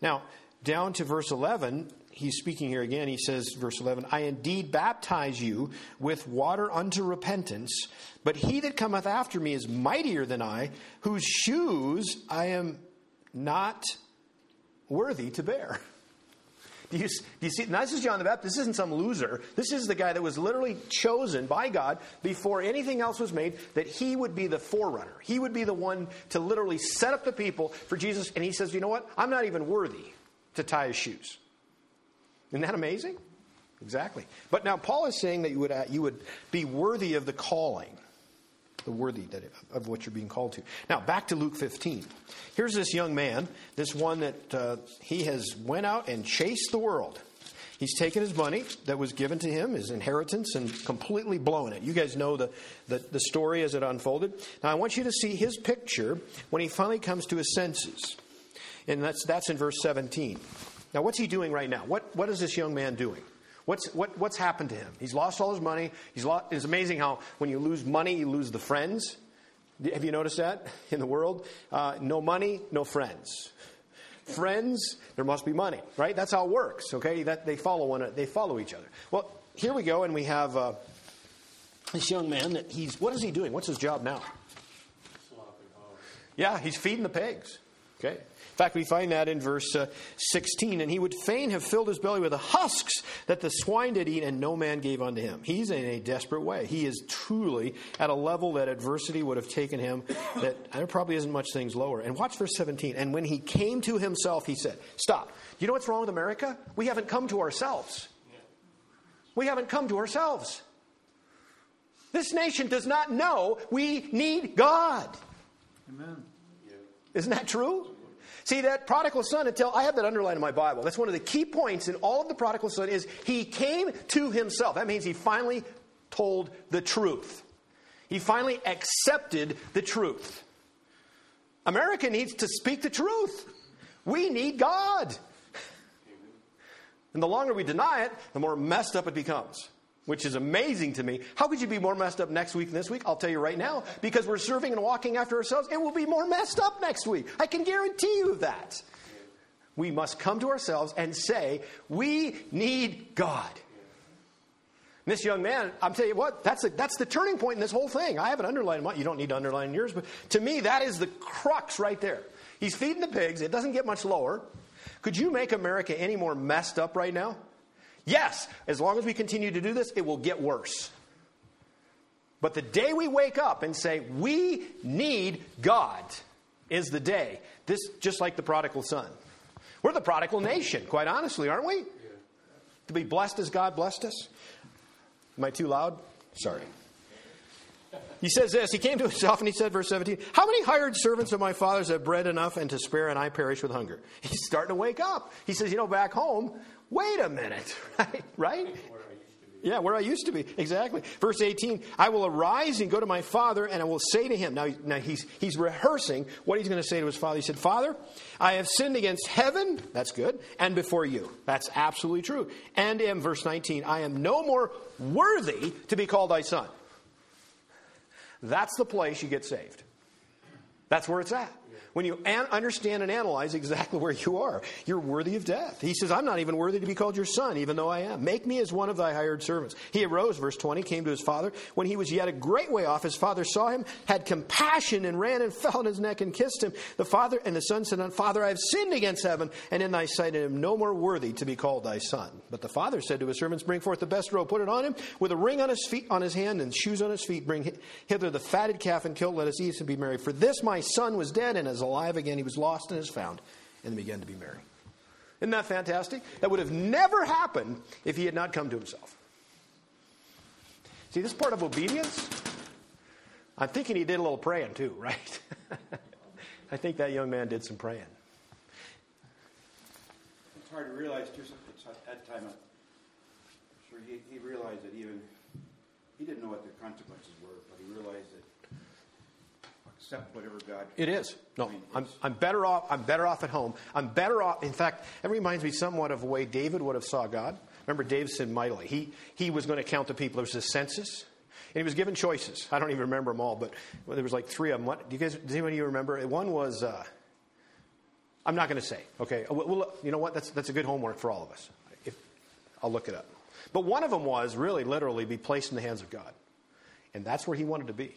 Now, down to verse 11, he's speaking here again. He says, verse 11, I indeed baptize you with water unto repentance, but he that cometh after me is mightier than I, whose shoes I am not worthy to bear. *laughs* Do you, do you see? Now, this is John the Baptist. This isn't some loser. This is the guy that was literally chosen by God before anything else was made, that he would be the forerunner. He would be the one to literally set up the people for Jesus. And he says, You know what? I'm not even worthy to tie his shoes. Isn't that amazing? Exactly. But now Paul is saying that you would, uh, you would be worthy of the calling the worthy that, of what you're being called to. Now, back to Luke 15. Here's this young man, this one that uh, he has went out and chased the world. He's taken his money that was given to him, his inheritance, and completely blown it. You guys know the, the, the story as it unfolded. Now, I want you to see his picture when he finally comes to his senses. And that's, that's in verse 17. Now, what's he doing right now? What, what is this young man doing? What's, what, what's happened to him? He's lost all his money. He's lost, it's amazing how when you lose money, you lose the friends. Have you noticed that *laughs* in the world? Uh, no money, no friends. Friends, there must be money, right? That's how it works. Okay, that they follow one, they follow each other. Well, here we go, and we have uh, this young man that he's. What is he doing? What's his job now? Yeah, he's feeding the pigs. Okay. In fact, we find that in verse uh, 16. And he would fain have filled his belly with the husks that the swine did eat, and no man gave unto him. He's in a desperate way. He is truly at a level that adversity would have taken him, that there probably isn't much things lower. And watch verse 17. And when he came to himself, he said, Stop. Do you know what's wrong with America? We haven't come to ourselves. We haven't come to ourselves. This nation does not know we need God.
Amen.
Isn't that true? See, that prodigal son, until I have that underlined in my Bible, that's one of the key points in all of the prodigal son is he came to himself. That means he finally told the truth. He finally accepted the truth. America needs to speak the truth. We need God. And the longer we deny it, the more messed up it becomes which is amazing to me. How could you be more messed up next week than this week? I'll tell you right now, because we're serving and walking after ourselves, it will be more messed up next week. I can guarantee you that. We must come to ourselves and say, we need God. And this young man, I'm telling you what, that's, a, that's the turning point in this whole thing. I have it underlined. My you don't need to underline yours, but to me, that is the crux right there. He's feeding the pigs. It doesn't get much lower. Could you make America any more messed up right now? Yes, as long as we continue to do this, it will get worse. But the day we wake up and say, we need God, is the day. This, just like the prodigal son. We're the prodigal nation, quite honestly, aren't we? To be blessed as God blessed us. Am I too loud? Sorry. He says this He came to himself and he said, verse 17, How many hired servants of my father's have bread enough and to spare, and I perish with hunger? *laughs* He's starting to wake up. He says, You know, back home, wait a minute, *laughs* right? right? Yeah, where I used to be. Exactly. Verse 18, I will arise and go to my father, and I will say to him. Now, now he's, he's rehearsing what he's going to say to his father. He said, Father, I have sinned against heaven, that's good, and before you. That's absolutely true. And in verse 19, I am no more worthy to be called thy son. That's the place you get saved. That's where it's at. When you an- understand and analyze exactly *laughs* where you are, you're worthy of death. He says, I'm not even worthy to be called your son, even though I am. Make me as one of thy hired servants. He arose, verse 20, came to his father. When he was yet a great way off, his father saw him, had compassion, and ran and *laughs* fell on his neck and kissed him. The father and the son said, Father, I have sinned against heaven and in thy sight, and am no more worthy to be called thy son. But the father said to his servants, Bring forth the best robe, put it on him, with a ring on his feet, on his hand, and shoes on his feet. Bring hither the fatted calf and kill. Let us eat and be merry. For this my son was dead and is alive again. He was lost and is found, and they began to be merry. Isn't that fantastic? That would have never happened if he had not come to himself. See, this part of obedience, I'm thinking he did a little praying too, *laughs* right? I think that young man did some praying.
It's hard to realize, too, at that time, I'm sure he, he realized that even, he didn't know what the consequences were, but he realized that accept whatever God.
It is. No, I'm, I'm better off. I'm better off at home. I'm better off. In fact, it reminds me somewhat of the way David would have saw God. Remember, David sinned mightily. He he was going to count the people. There was a census, and he was given choices. I don't even remember them all, but there was like three of them. What do you guys? Does anybody remember? One was. Uh, I'm not going to say. Okay. Well, you know what? That's that's a good homework for all of us. If, I'll look it up. But one of them was really, literally, be placed in the hands of God, and that's where he wanted to be.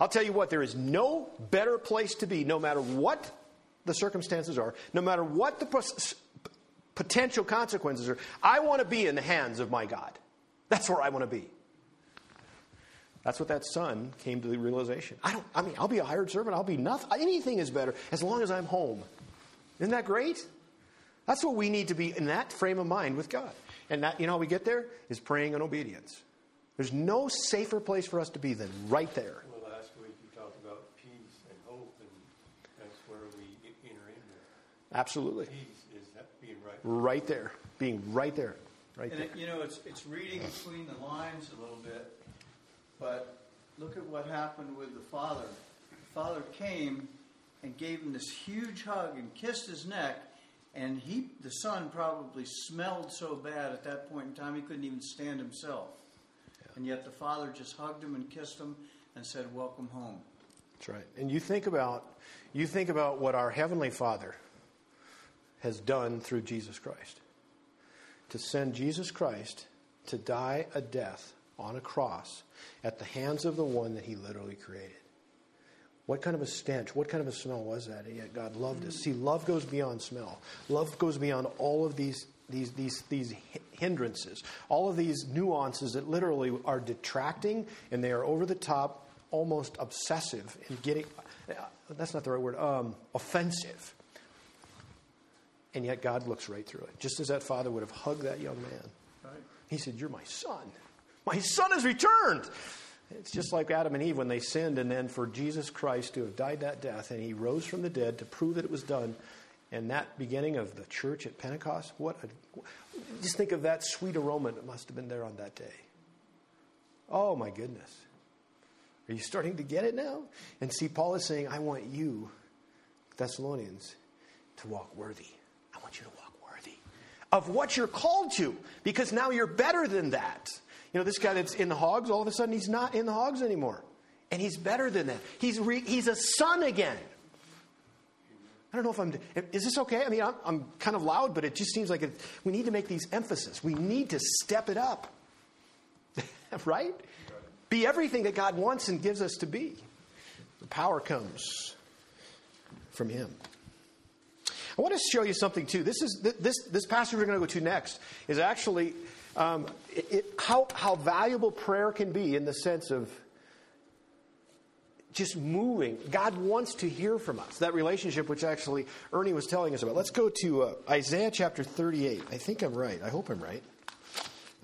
I'll tell you what, there is no better place to be, no matter what the circumstances are, no matter what the potential consequences are. I want to be in the hands of my God. That's where I want to be. That's what that son came to the realization. I don't. I mean, I'll be a hired servant. I'll be nothing. Anything is better as long as I'm home. Isn't that great? That's what we need to be in that frame of mind with God. And that, you know, how we get there is praying and obedience. There's no safer place for us to be than right there.
Well, last week you talked about peace and hope, and that's where we enter into.
Absolutely.
Is that being right.
Right there. Being right there. Right
And
there.
it, you know, it's it's reading between the lines a little bit, but look at what happened with the father. The father came and gave him this huge hug and kissed his neck, and he, the son, probably smelled so bad at that point in time he couldn't even stand himself. And yet the father just hugged him and kissed him and said, "Welcome home."
That's right. And you think about you think about what our heavenly Father has done through Jesus Christ. To send Jesus Christ to die a death on a cross at the hands of the one that he literally created. What kind of a stench, what kind of a smell was that? And yet God loved us. See, love goes beyond smell. Love goes beyond all of these these these these hindrances, all of these nuances that literally are detracting and they are over the top, almost obsessive and getting that's not the right word, um, offensive. And yet God looks right through it. Just as that father would have hugged that young man.
Right.
He said, You're my son. My son has returned. It's just like Adam and Eve when they sinned, and then for Jesus Christ to have died that death, and he rose from the dead to prove that it was done. And that beginning of the church at Pentecost, what a, just think of that sweet aroma that must have been there on that day. Oh my goodness. Are you starting to get it now? And see, Paul is saying, I want you, Thessalonians, to walk worthy. Want you to walk worthy of what you're called to, because now you're better than that. You know, this guy that's in the hogs, all of a sudden he's not in the hogs anymore. And he's better than that. He's, re, he's a son again. I don't know if I'm. Is this okay? I mean, I'm, I'm kind of loud, but it just seems like it, we need to make these emphasis. We need to step it up. *laughs* right? Be everything that God wants and gives us to be. The power comes from Him. I want to show you something too. This is this this passage we're going to go to next is actually um, it, it, how how valuable prayer can be in the sense of just moving. God wants to hear from us. That relationship, which actually Ernie was telling us about. Let's go to uh, Isaiah chapter 38. I think I'm right. I hope I'm right.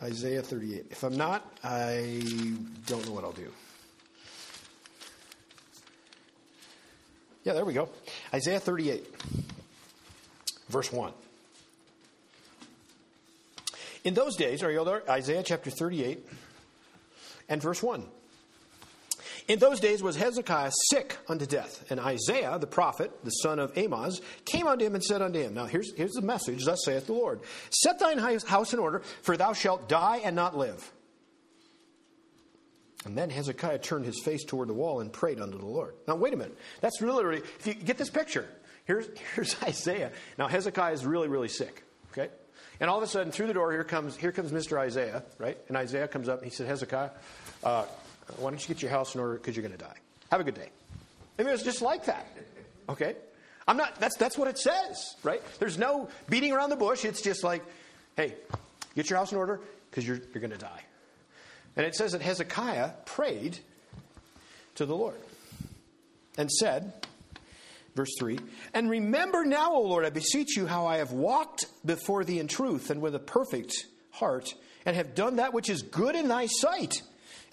Isaiah 38. If I'm not, I don't know what I'll do. Yeah, there we go. Isaiah 38, verse 1. In those days, are you there? Isaiah chapter 38 and verse 1. In those days was Hezekiah sick unto death, and Isaiah the prophet, the son of Amoz, came unto him and said unto him, Now here's, here's the message, thus saith the Lord Set thine house in order, for thou shalt die and not live. And then Hezekiah turned his face toward the wall and prayed unto the Lord. Now, wait a minute. That's literally, if you get this picture, here's, *laughs* here's Isaiah. Now, Hezekiah is really, really sick, okay? And all of a sudden, through the door, here comes, here comes Mr. Isaiah, right? And Isaiah comes up and he said, Hezekiah, uh, why don't you get your house in order because you're going to die? Have a good day. I mean, it was just like that, okay? I'm not, that's, that's what it says, right? There's no beating around the bush. It's just like, hey, get your house in order because you're, you're going to die. And it says that Hezekiah prayed to the Lord and said, verse 3 And remember now, O Lord, I beseech you, how I have walked before thee in truth and with a perfect heart, and have done that which is good in thy sight.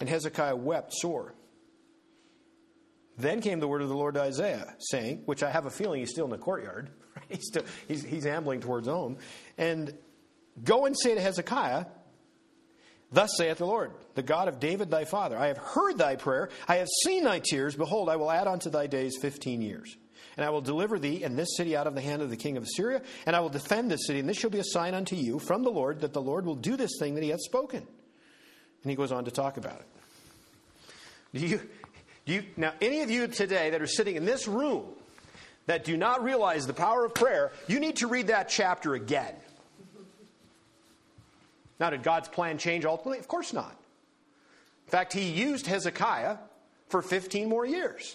And Hezekiah wept sore. Then came the word of the Lord to Isaiah, saying, which I have a feeling he's still in the courtyard. *laughs* He's, still, he's, he's ambling towards home. And go and say to Hezekiah, Thus saith the Lord, the God of David thy father I have heard thy prayer, I have seen thy tears. Behold, I will add unto thy days fifteen years. And I will deliver thee and this city out of the hand of the king of Assyria, and I will defend this city, and this shall be a sign unto you from the Lord that the Lord will do this thing that he hath spoken. And he goes on to talk about it. Do you, do you, now, any of you today that are sitting in this room that do not realize the power of prayer, you need to read that chapter again. Now, did God's plan change ultimately? Of course not. In fact, he used Hezekiah for 15 more years.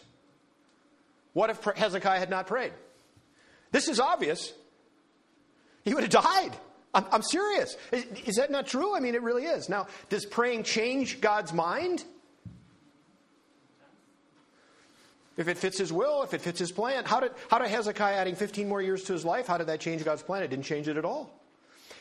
What if Hezekiah had not prayed? This is obvious. He would have died. I'm, I'm serious. Is, is, that not true? I mean, it really is. Now, does praying change God's mind? If it fits his will, if it fits his plan. How did, how did Hezekiah adding 15 more years to his life, how did that change God's plan? It didn't change it at all.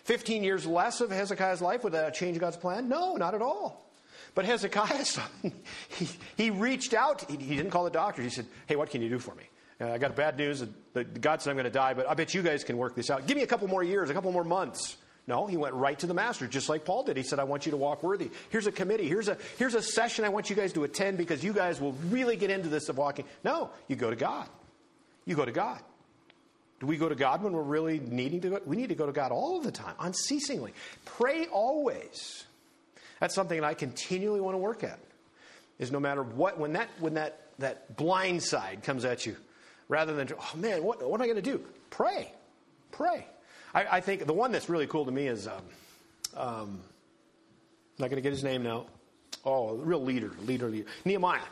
15 years less of Hezekiah's life, would that change God's plan? No, not at all. But Hezekiah, *laughs* he, he reached out. He, he, didn't call the doctor. He said, Hey, what can you do for me? Uh, I got bad news. God said I'm going to die, but I bet you guys can work this out. Give me a couple more years, a couple more months. No, he went right to the master, just like Paul did. He said, I want you to walk worthy. Here's a committee. Here's a, here's a session I want you guys to attend because you guys will really get into this of walking. No, you go to God. You go to God. Do we go to God when we're really needing to go? We need to go to God all the time, unceasingly. Pray always. That's something that I continually want to work at. Is no matter what, when that when that that blind side comes at you, rather than oh man, what what am I going to do? Pray, pray. I, I, think the one that's really cool to me is um, um, not going to get his name now. Oh, real leader, leader, leader. Nehemiah.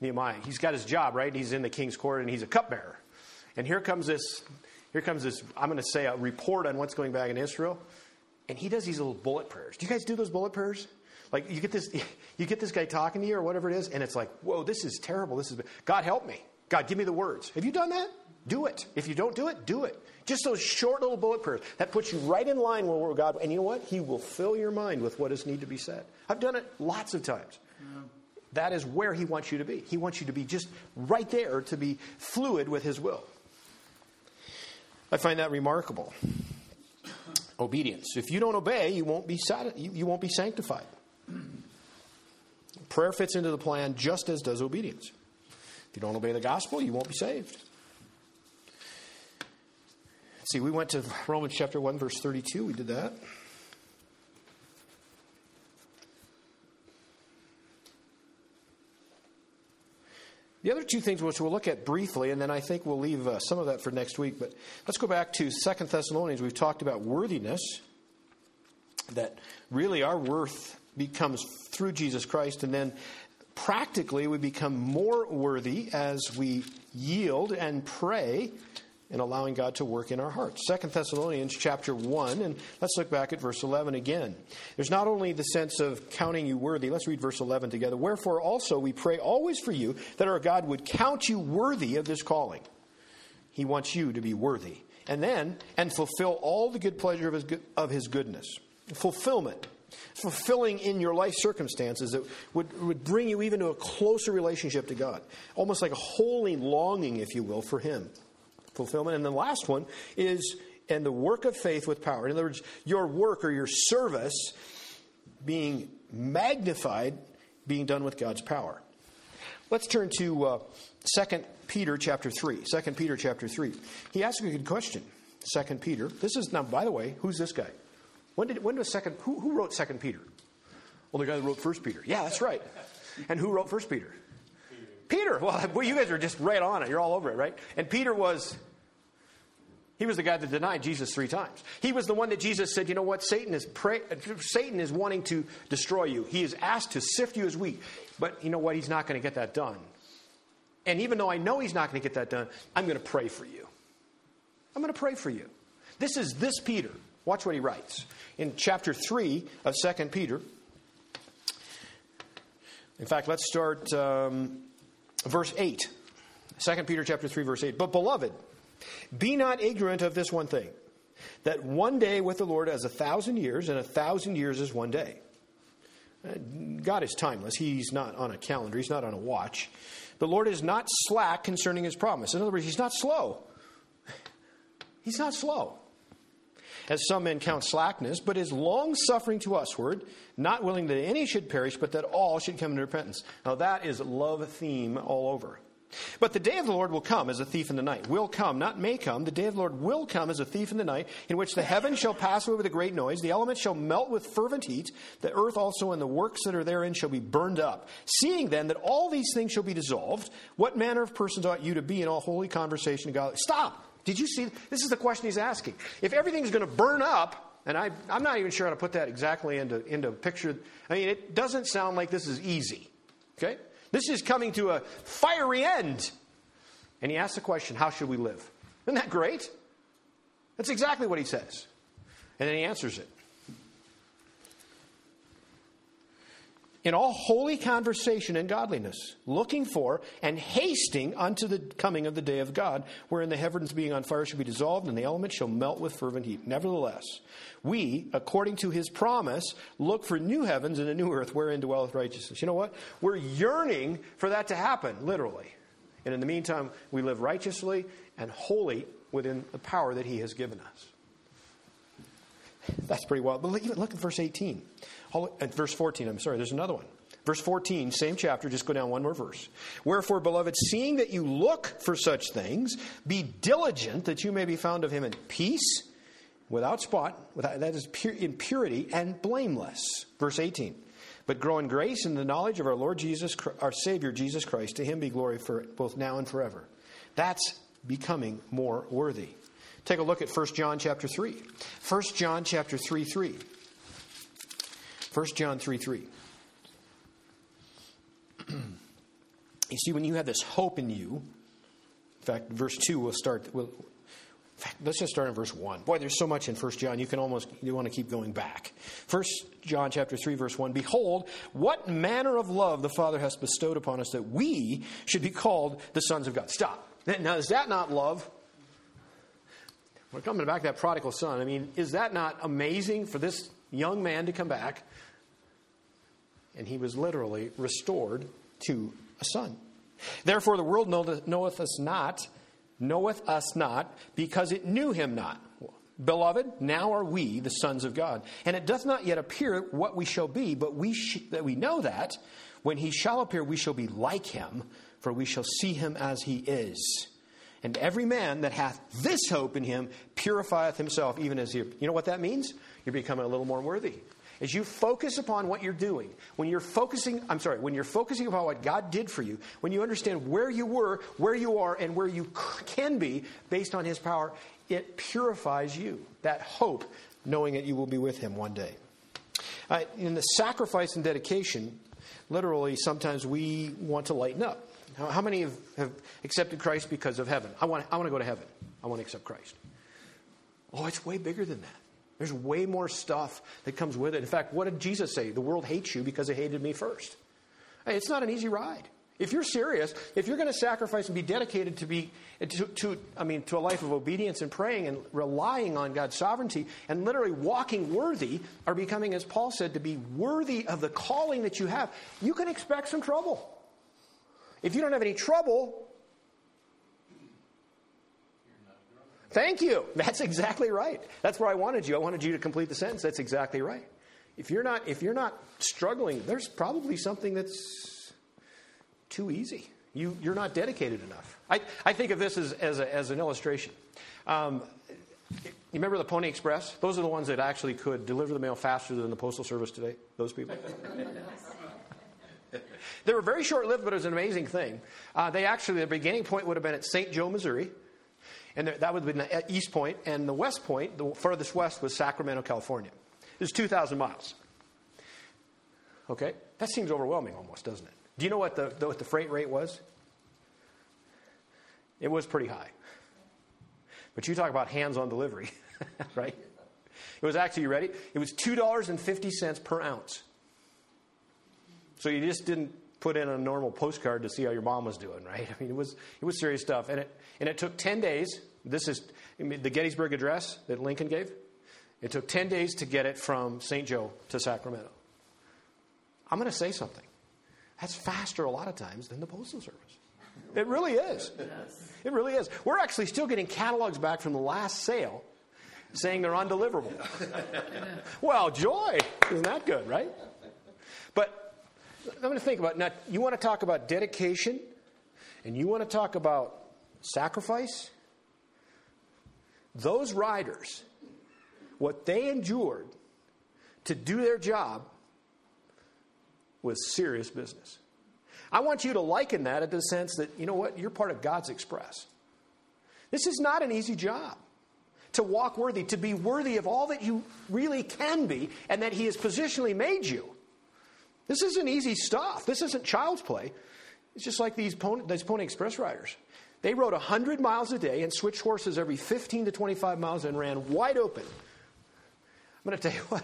Nehemiah. He's got his job right. He's in the king's court and he's a cupbearer. And here comes this, here comes this, I'm going to say a report on what's going back in Israel. And he does these little bullet prayers. Do you guys do those bullet prayers? Like you get this, *laughs* you get this guy talking to you or whatever it is, and it's like, whoa, this is terrible. This is God help me. God, give me the words. Have you done that? Do it. If you don't do it, do it. Just those short little bullet prayers that puts you right in line with God. And you know what? He will fill your mind with what is need to be said. I've done it lots of times. That is where He wants you to be. He wants you to be just right there to be fluid with His will. I find that remarkable. Obedience. If you don't obey, you won't be sati- you, you won't be sanctified. *clears throat* Prayer fits into the plan just as does obedience. If you don't obey the gospel, you won't be saved. See, we went to Romans chapter 1 verse 32. We did that. The other two things which we'll look at briefly, and then I think we'll leave uh, some of that for next week, but let's go back to Second Thessalonians. We've talked about worthiness, that really our worth becomes through Jesus Christ, and then practically we become more worthy as we yield and pray and allowing God to work in our hearts. Second Thessalonians chapter 1, and let's look back at verse 11 again. There's not only the sense of counting you worthy, let's read verse 11 together. Wherefore also we pray always for you that our God would count you worthy of this calling. He wants you to be worthy. And then, and fulfill all the good pleasure of his, of his goodness. Fulfillment fulfilling in your life circumstances that would, would bring you even to a closer relationship to God. Almost like a holy longing, if you will, for Him. Fulfillment. And the last one is, and the work of faith with power. In other words, your work or your service being magnified, being done with God's power. Let's turn to uh, 2 Peter chapter 3. 2 Peter chapter 3. He asks a good question. 2 Peter. This is, now, by the way, who's this guy? When did when was second? Who, who wrote Second Peter? Well, the guy that wrote First Peter. Yeah, that's right. And who wrote First Peter? Peter. Peter. Well, you guys are just right on it. You're all over it, right? And Peter was. He was the guy that denied Jesus three times. He was the one that Jesus said, "You know what? Satan is pray, Satan is wanting to destroy you. He is asked to sift you as wheat, but you know what? He's not going to get that done. And even though I know he's not going to get that done, I'm going to pray for you. I'm going to pray for you. This is this Peter. Watch what he writes in chapter 3 of 2 Peter. In fact, let's start um, verse 8. 2 Peter chapter 3 verse 8. But beloved, be not ignorant of this one thing, that one day with the Lord is a thousand years, and a thousand years is one day. Uh, God is timeless. He's not on a calendar. He's not on a watch. The Lord is not slack concerning his promise. In other words, he's not slow. He's not slow as some men count slackness, but is long suffering to usward, not willing that any should perish, but that all should come to repentance. Now that is love theme all over. But the day of the Lord will come as a thief in the night. Will come, not may come. The day of the Lord will come as a thief in the night, in which the heavens shall pass away with a great noise, the elements shall melt with fervent heat, the earth also and the works that are therein shall be burned up. Seeing then that all these things shall be dissolved, what manner of persons ought you to be in all holy conversation and godly? Stop! Did you see? This is the question he's asking. If everything's going to burn up, and I, am not even sure how to put that exactly into, into a picture. I mean, it doesn't sound like this is easy. Okay? This is coming to a fiery end. And he asks the question, how should we live? Isn't that great? That's exactly what he says. And then he answers it. In all holy conversation and godliness, looking for and hasting unto the coming of the day of God, wherein the heavens being on fire shall be dissolved, and the elements shall melt with fervent heat. Nevertheless, we, according to his promise, look for new heavens and a new earth wherein dwelleth righteousness. You know what? We're yearning for that to happen, literally. And in the meantime, we live righteously and holy within the power that he has given us. That's pretty well. But look, look at verse 18. At verse 14, I'm sorry, there's another one. Verse 14, same chapter, just go down one more verse. Wherefore, beloved, seeing that you look for such things, be diligent that you may be found of him in peace, without spot, without, that is pure, in purity, and blameless. Verse 18. But grow in grace and the knowledge of our Lord Jesus, our Savior Jesus Christ. To him be glory for both now and forever. That's becoming more worthy. Take a look at 1 John chapter 3. 1 John chapter 3 3. 1 John 3 3. *clears throat* you see, when you have this hope in you, in fact, verse 2 will start. We'll, fact, let's just start in verse 1. Boy, there's so much in 1 John, you can almost, you want to keep going back. 1 John chapter 3, verse 1. Behold, what manner of love the Father has bestowed upon us that we should be called the sons of God. Stop. Now, is that not love? We're coming back to that prodigal son. I mean, is that not amazing for this young man to come back and he was literally restored to a son. Therefore, the world knoweth us not, knoweth us not, because it knew him not. Beloved, now are we the sons of God. And it doth not yet appear what we shall be, but we sh- that we know that when he shall appear, we shall be like him, for we shall see him as he is. And every man that hath this hope in him purifieth himself, even as he. You know what that means? You're becoming a little more worthy. As you focus upon what you're doing, when you're focusing, I'm sorry, when you're focusing upon what God did for you, when you understand where you were, where you are, and where you can be based on His power, it purifies you. That hope, knowing that you will be with Him one day. Uh, in the sacrifice and dedication, literally, sometimes we want to lighten up. How, many have, have accepted Christ because of heaven? I want, I want to go to heaven. I want to accept Christ. Oh, it's way bigger than that. There's way more stuff that comes with it. In fact, what did Jesus say? The world hates you because it hated me first. Hey, it's not an easy ride. If you're serious, if you're going to sacrifice and be dedicated to be to, to, I mean to a life of obedience and praying and relying on God's sovereignty and literally walking worthy or becoming as Paul said to be worthy of the calling that you have, you can expect some trouble. If you don't have any trouble, Thank you. *laughs* That's exactly right. That's where I wanted you. I wanted you to complete the sentence. That's exactly right. If you're not if you're not struggling, there's probably something that's too easy. You, you're not dedicated enough. I, I think of this as, as, a, as an illustration. Um, you remember the Pony Express? Those are the ones that actually could deliver the mail faster than the Postal Service today, those people. *laughs* they were very short lived, but it was an amazing thing. Uh, they actually, the beginning point would have been at St. Joe, Missouri. And that would have been the east point. And the west point, the furthest west, was Sacramento, California. It was 2,000 miles. Okay? That seems overwhelming almost, doesn't it? Do you know what the, the, what the freight rate was? It was pretty high. But you talk about hands on delivery, *laughs* right? It was actually, you ready? It was $2.50 per ounce. So you just didn't put in a normal postcard to see how your mom was doing, right? *laughs* I mean, it was, it was serious stuff. And it, and it took 10 days. This is the Gettysburg Address that Lincoln gave. It took 10 days to get it from St. Joe to Sacramento. I'm going to say something. That's faster a lot of times than the Postal Service. It really is. It really is. We're actually still getting catalogs back from the last sale saying they're undeliverable. *laughs* well, joy. Isn't that good, right? But I'm going to think about now, you want to talk about dedication and you want to talk about sacrifice? Those riders, what they endured to do their job was serious business. I want you to liken that in the sense that, you know what, you're part of God's express. This is not an easy job to walk worthy, to be worthy of all that you really can be and that He has positionally made you. This isn't easy stuff. This isn't child's play. It's just like these Pony, these Pony Express riders. They rode 100 miles a day and switched horses every 15 to 25 miles and ran wide open. I'm going to tell you *laughs* what,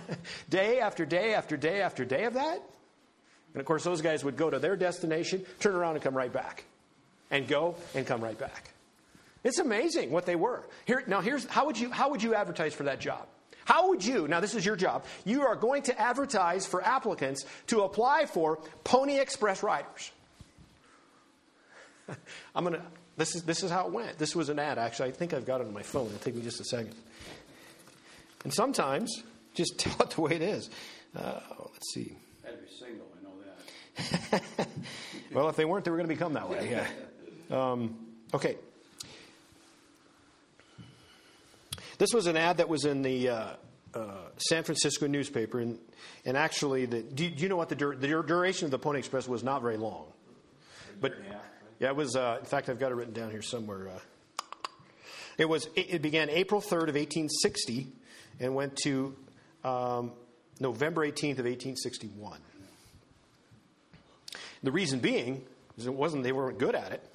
day after day after day after day of that. And of course, those guys would go to their destination, turn around, and come right back. And go and come right back. It's amazing what they were. Here, now, here's how would you how would you advertise for that job? How would you, now this is your job, you are going to advertise for applicants to apply for Pony Express riders. *laughs* I'm going to, this is, this is how it went. This was an ad, actually. I think I've got it on my phone. It'll take me just a second. And sometimes, just *laughs* tell it the way it is. Uh, let's see.
Be single, I know that. *laughs*
well, if they weren't, they were going to become that way. Yeah. Um, okay. This was an ad that was in the uh, uh, San Francisco newspaper, and, and actually, the, do, do you know what the, dur- the duration of the Pony Express was? Not very long, but yeah, it was. Uh, in fact, I've got it written down here somewhere. Uh. it was. It began April third of 1860 and went to um, November 18th of 1861. The reason being is it wasn't they weren't good at it.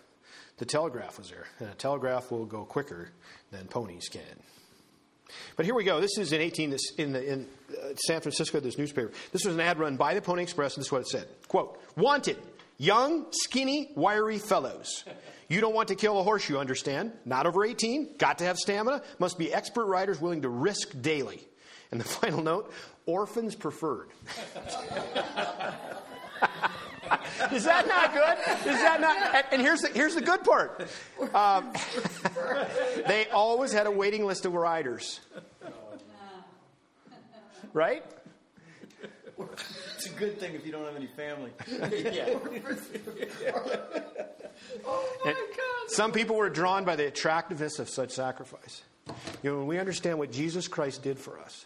The telegraph was there, and a telegraph will go quicker than ponies can. But here we go. This is in 18 this, in, the, in uh, San Francisco. This newspaper. This was an ad run by the Pony Express, and this is what it said: "Quote: Wanted, young, skinny, wiry fellows. You don't want to kill a horse, you understand? Not over 18. Got to have stamina. Must be expert riders willing to risk daily." And the *laughs* final note: orphans preferred. *laughs* *laughs* Is that not good? Is that not? And here's the, here's the good part. Um, they always had a waiting list of riders. Right?
It's a good thing if you don't have any family. *laughs*
oh my God. Some people were drawn by the attractiveness of such sacrifice. You know, when we understand what Jesus Christ did for us,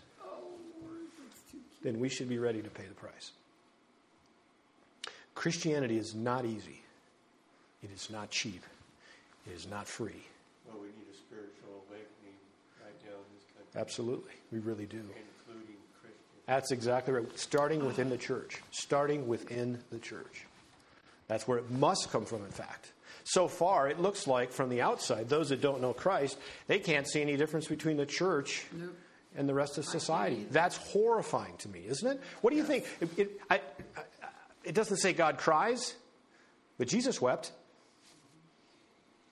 then we should be ready to pay the price. Christianity is not easy. It is not cheap. It is not free.
Well, we need a spiritual awakening right now in this country.
Absolutely. We really do.
Including Christians.
That's exactly right. Starting within the church. Starting within the church. That's where it must come from, in fact. so far, it looks like from the outside, those that don't know Christ, they can't see any difference between the church
Nope.
and the rest of society. That's horrifying to me, isn't it? What do you think? It, it, I, I, it doesn't say God cries, but Jesus wept.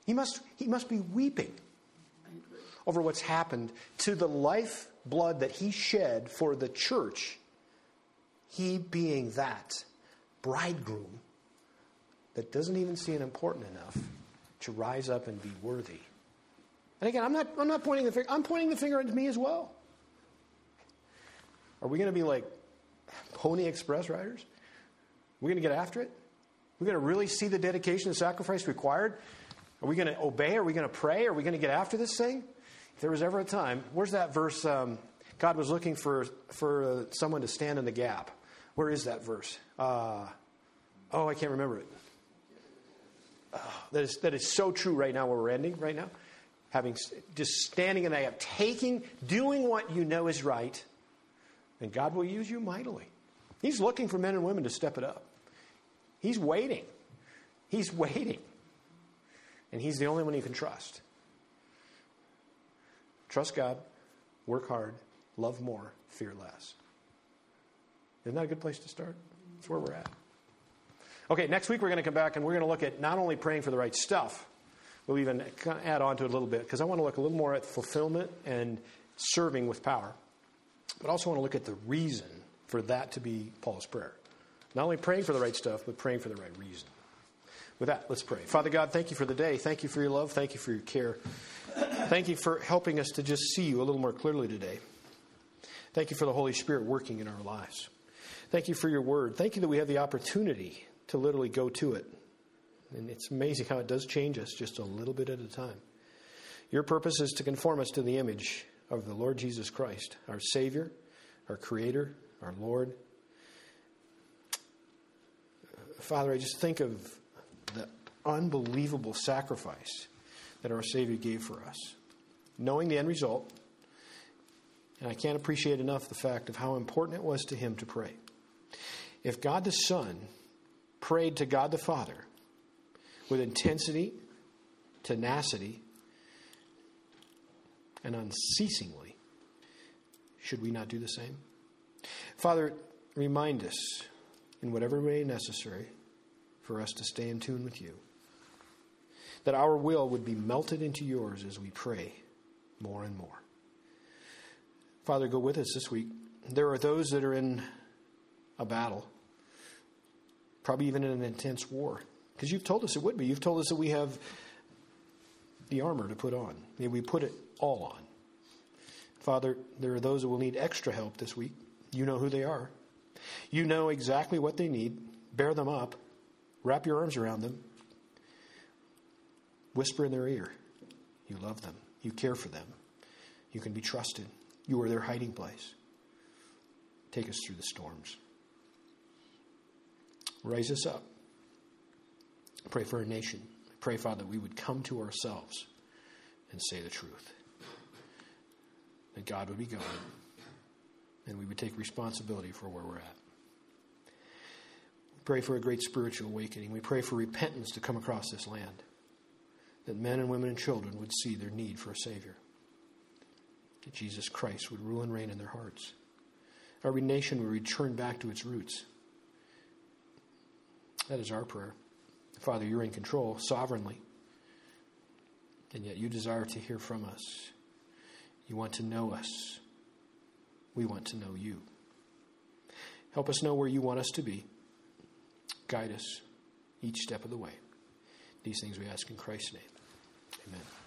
He must, he must be weeping over what's happened to the life blood that he shed for the church. He being that bridegroom that doesn't even see it important enough to rise up and be worthy. And again, I'm not, I'm not pointing the finger, I'm pointing the finger at me as well. Are we going to be like Pony Express riders? Are we going to get after it? We're going to really see the dedication and sacrifice required? Are we going to obey? Are we going to pray? Are we going to get after this thing? If there was ever a time, where's that verse? Um, God was looking for, for uh, someone to stand in the gap. Where is that verse? Uh, oh, I can't remember it. That, is, that is so true right now where we're ending right now. Having just standing in that gap, taking, doing what you know is right, and God will use you mightily. He's looking for men and women to step it up. He's waiting. He's waiting. And He's the only one you can trust. Trust God, work hard, love more, fear less. Isn't that a good place to start? That's where we're at. Okay, next week we're going to come back and we're going to look at not only praying for the right stuff, we'll even add on to it a little bit because I want to look a little more at fulfillment and serving with power. But also want to look at the reason for that to be Paul's prayer. Not only praying for the right stuff, but praying for the right reason. With that, let's pray. Father God, thank you for the day. Thank you for your love. Thank you for your care. Thank you for helping us to just see you a little more clearly today. Thank you for the Holy Spirit working in our lives. Thank you for your word. Thank you that we have the opportunity to literally go to it. And it's amazing how it does change us just a little bit at a time. Your purpose is to conform us to the image of the Lord Jesus Christ, our Savior, our Creator, our Lord. Father, I just think of the unbelievable sacrifice that our Savior gave for us, knowing the end result. And I can't appreciate enough the fact of how important it was to him to pray. If God the Son prayed to God the Father with intensity, tenacity, and unceasingly, should we not do the same? Father, remind us in whatever way necessary for us to stay in tune with you. That our will would be melted into yours as we pray more and more. Father, go with us this week. There are those that are in a battle, probably even in an intense war, because you've told us it would be. You've told us that we have the armor to put on. May we put it all on. Father, there are those that will need extra help this week. You know who they are. You know exactly what they need. Bear them up. Wrap your arms around them. Whisper in their ear. You love them. You care for them. You can be trusted. You are their hiding place. Take us through the storms. Raise us up. Pray for our nation. Pray, Father, that we would come to ourselves and say the truth. That God would be God and we would take responsibility for where we're at. We pray for a great spiritual awakening. We pray for repentance to come across this land. That men and women and children would see their need for a Savior. That Jesus Christ would rule and reign in their hearts. Our nation would return back to its roots. That is our prayer. Father, you're in control sovereignly. And yet you desire to hear from us. You want to know us. We want to know you. Help us know where you want us to be. Guide us each step of the way. These things we ask in Christ's name. Amen.